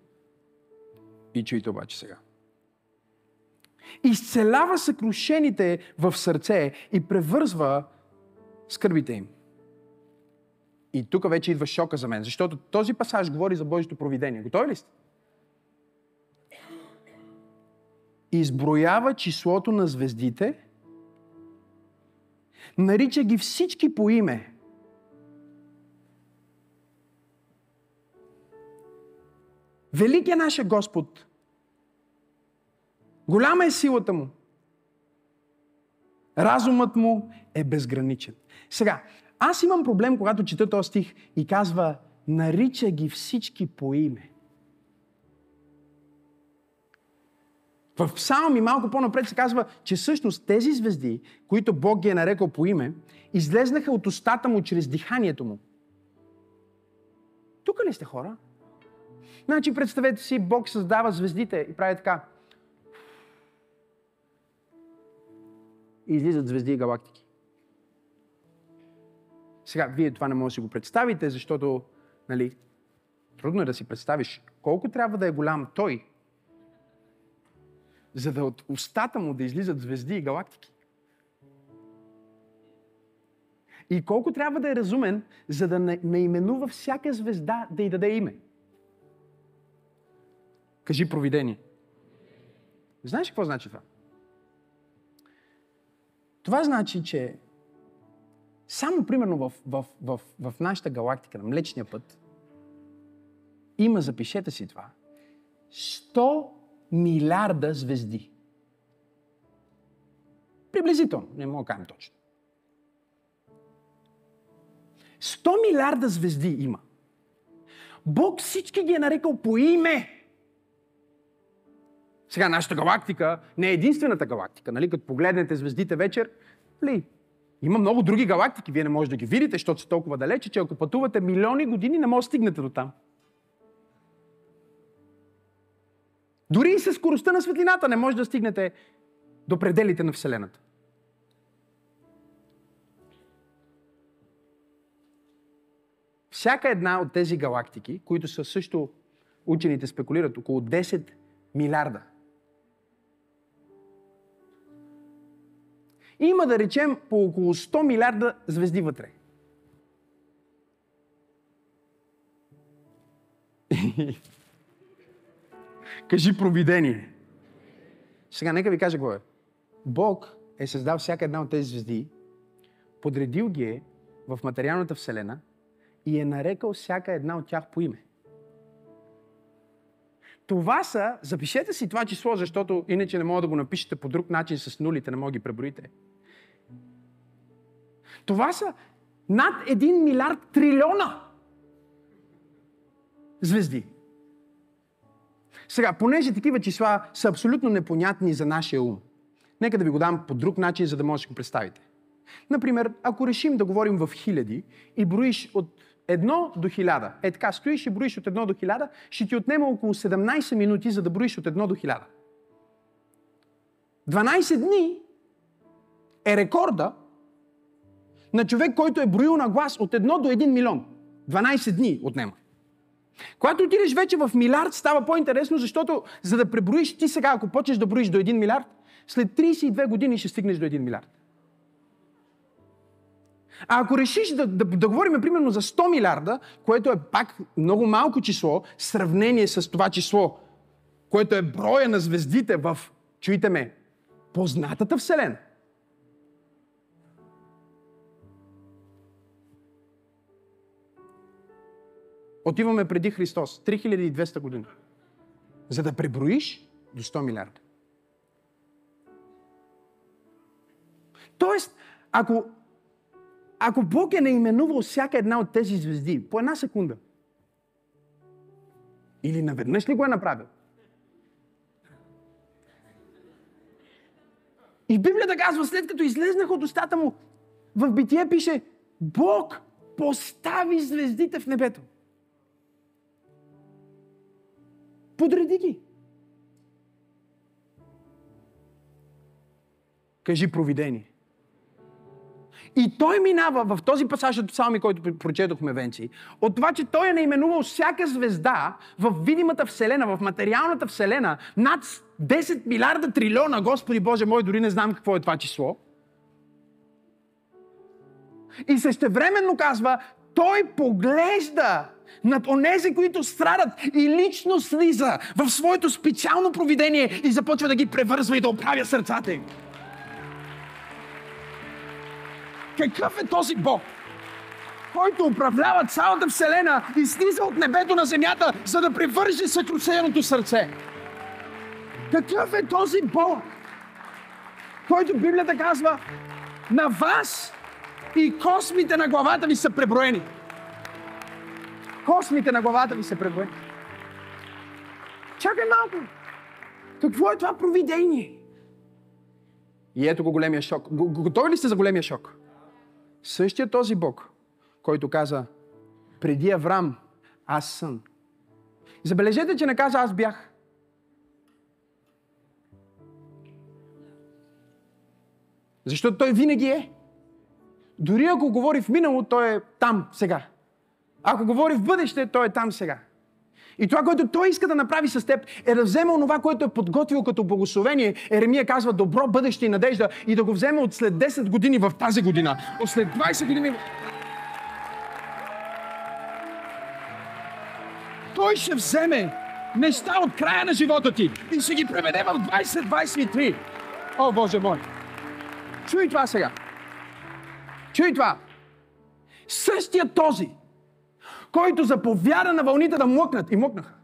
И чуйте обаче сега. Изцелява съкрушените в сърце и превързва скърбите им. И тук вече идва шока за мен, защото този пасаж говори за Божието провидение. Готови ли сте? изброява числото на звездите, нарича ги всички по име. Велик е нашия Господ. Голяма е силата му. Разумът му е безграничен. Сега, аз имам проблем, когато чета този стих и казва, нарича ги всички по име. В Псалми малко по-напред се казва, че всъщност тези звезди, които Бог ги е нарекал по име, излезнаха от устата му чрез диханието му. Тук ли сте хора? Значи представете си, Бог създава звездите и прави така. И излизат звезди и галактики. Сега, вие това не може да си го представите, защото, нали, трудно е да си представиш колко трябва да е голям той, за да от устата му да излизат звезди и галактики. И колко трябва да е разумен, за да наименува всяка звезда да й даде име. Кажи провидение. Знаеш какво значи това? Това значи, че само примерно в, в, в, в нашата галактика, на Млечния път, има, запишете си това, 100 милиарда звезди. Приблизително, не мога да кажем точно. 100 милиарда звезди има. Бог всички ги е нарекал по име. Сега, нашата галактика не е единствената галактика. Нали? Като погледнете звездите вечер, ли, има много други галактики. Вие не можете да ги видите, защото са толкова далече, че ако пътувате милиони години, не може да стигнете до там. Дори и с скоростта на светлината не може да стигнете до пределите на Вселената. Всяка една от тези галактики, които са също, учените спекулират, около 10 милиарда. Има, да речем, по около 100 милиарда звезди вътре. <laughs> Кажи провидение. Сега нека ви кажа какво е. Бог е създал всяка една от тези звезди, подредил ги е в материалната вселена и е нарекал всяка една от тях по име. Това са, запишете си това число, защото иначе не мога да го напишете по друг начин с нулите, не мога да ги преброите. Това са над 1 милиард трилиона звезди. Сега, понеже такива числа са абсолютно непонятни за нашия ум, нека да ви го дам по друг начин, за да можете да го представите. Например, ако решим да говорим в хиляди и броиш от едно до хиляда, е така, стоиш и броиш от едно до хиляда, ще ти отнема около 17 минути, за да броиш от едно до хиляда. 12 дни е рекорда на човек, който е броил на глас от едно до 1 милион. 12 дни отнема. Когато отидеш вече в милиард, става по-интересно, защото за да преброиш ти сега, ако почнеш да броиш до 1 милиард, след 32 години ще стигнеш до 1 милиард. А ако решиш да, да, да говорим примерно за 100 милиарда, което е пак много малко число, в сравнение с това число, което е броя на звездите в, чуйте ме, познатата Вселена. Отиваме преди Христос, 3200 години. За да преброиш до 100 милиарда. Тоест, ако, ако Бог е наименувал всяка една от тези звезди по една секунда, или наведнъж ли го е направил? И Библията казва, след като излезнах от устата му, в битие пише, Бог постави звездите в небето. Подреди ги. Кажи провидение. И той минава в този пасаж от псалми, който прочетохме Венци, от това, че той е наименувал всяка звезда в видимата вселена, в материалната вселена, над 10 милиарда трилиона, Господи Боже мой, дори не знам какво е това число. И същевременно казва, той поглежда над онези, които страдат и лично слиза в своето специално провидение и започва да ги превързва и да оправя сърцата им. Какъв е този Бог? който управлява цялата Вселена и слиза от небето на земята, за да привърже съкрушеното сърце. Какъв е този Бог, който Библията казва, на вас и космите на главата ви са преброени космите на главата ви се преброят. Чакай малко. Какво е това провидение? И ето го големия шок. Готови ли сте за големия шок? Същия този Бог, който каза, преди Аврам, аз съм. Забележете, че не каза, аз бях. Защото той винаги е. Дори ако говори в минало, той е там сега. Ако говори в бъдеще, той е там сега. И това, което той иска да направи с теб, е да вземе онова, което е подготвил като благословение. Еремия казва добро бъдеще и надежда и да го вземе от след 10 години в тази година. От след 20 години. Той ще вземе неща от края на живота ти и ще ги преведе в 2023. О, Боже мой! Чуй това сега. Чуй това. Същия този, който заповяда на вълните да млъкнат. И млъкнаха.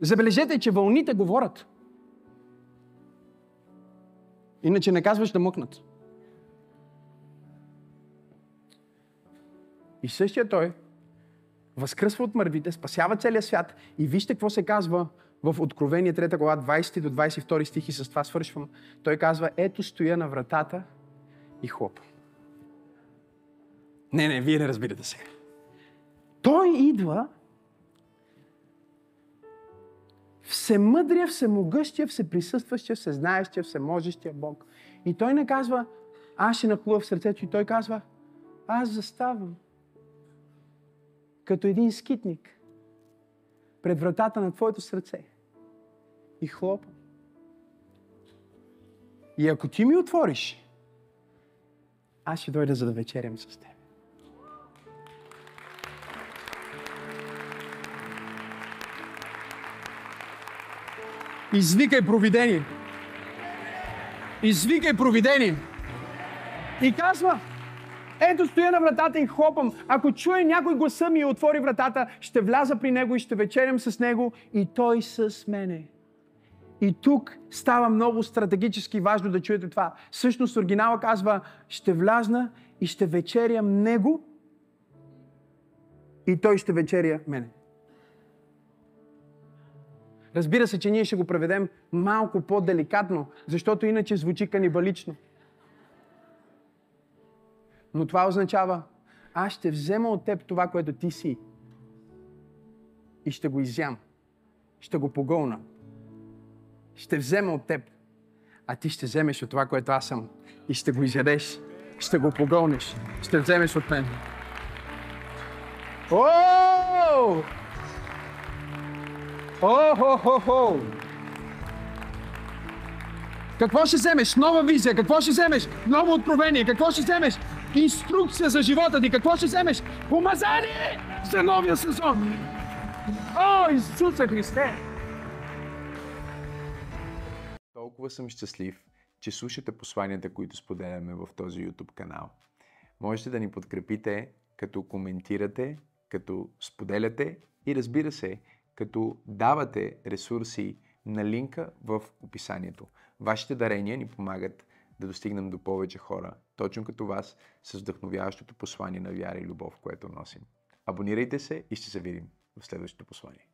Забележете, че вълните говорят. Иначе не казваш да мъкнат. И същия той възкръсва от мървите, спасява целия свят и вижте какво се казва в Откровение 3 глава 20 до 22 стихи, с това свършвам. Той казва, ето стоя на вратата и хлопам. Не, не, вие не разбирате сега. Той идва всемъдрия, всемогъщия, всеприсъстващия, всезнаещия, всеможещия Бог. И той не казва, аз ще нахлува в сърцето и той казва, аз заставам като един скитник пред вратата на твоето сърце и хлопам. И ако ти ми отвориш, аз ще дойда за да вечерям с теб. Извикай провидение. Извикай провидение. И казва, ето стоя на вратата и хлопам. Ако чуе някой гласа ми и отвори вратата, ще вляза при него и ще вечерям с него и той с мене. И тук става много стратегически важно да чуете това. Всъщност оригинала казва, ще влязна и ще вечерям него и той ще вечеря мене. Разбира се, че ние ще го преведем малко по-деликатно, защото иначе звучи канибалично. Но това означава, аз ще взема от теб това, което ти си и ще го изям. Ще го погълна. Ще взема от теб, а ти ще вземеш от това, което аз съм и ще го изядеш. Ще го погълнеш. Ще вземеш от мен. О! О-хо-хо-хо! Какво ще вземеш? Нова визия. Какво ще вземеш? Ново откровение. Какво ще вземеш? Инструкция за живота ти. Какво ще вземеш? Помазание за новия сезон. О, Исусе Христе! Толкова съм щастлив, че слушате посланията, които споделяме в този YouTube канал. Можете да ни подкрепите, като коментирате, като споделяте и разбира се, като давате ресурси на линка в описанието. Вашите дарения ни помагат да достигнем до повече хора, точно като вас, с вдъхновяващото послание на вяра и любов, което носим. Абонирайте се и ще се видим в следващото послание.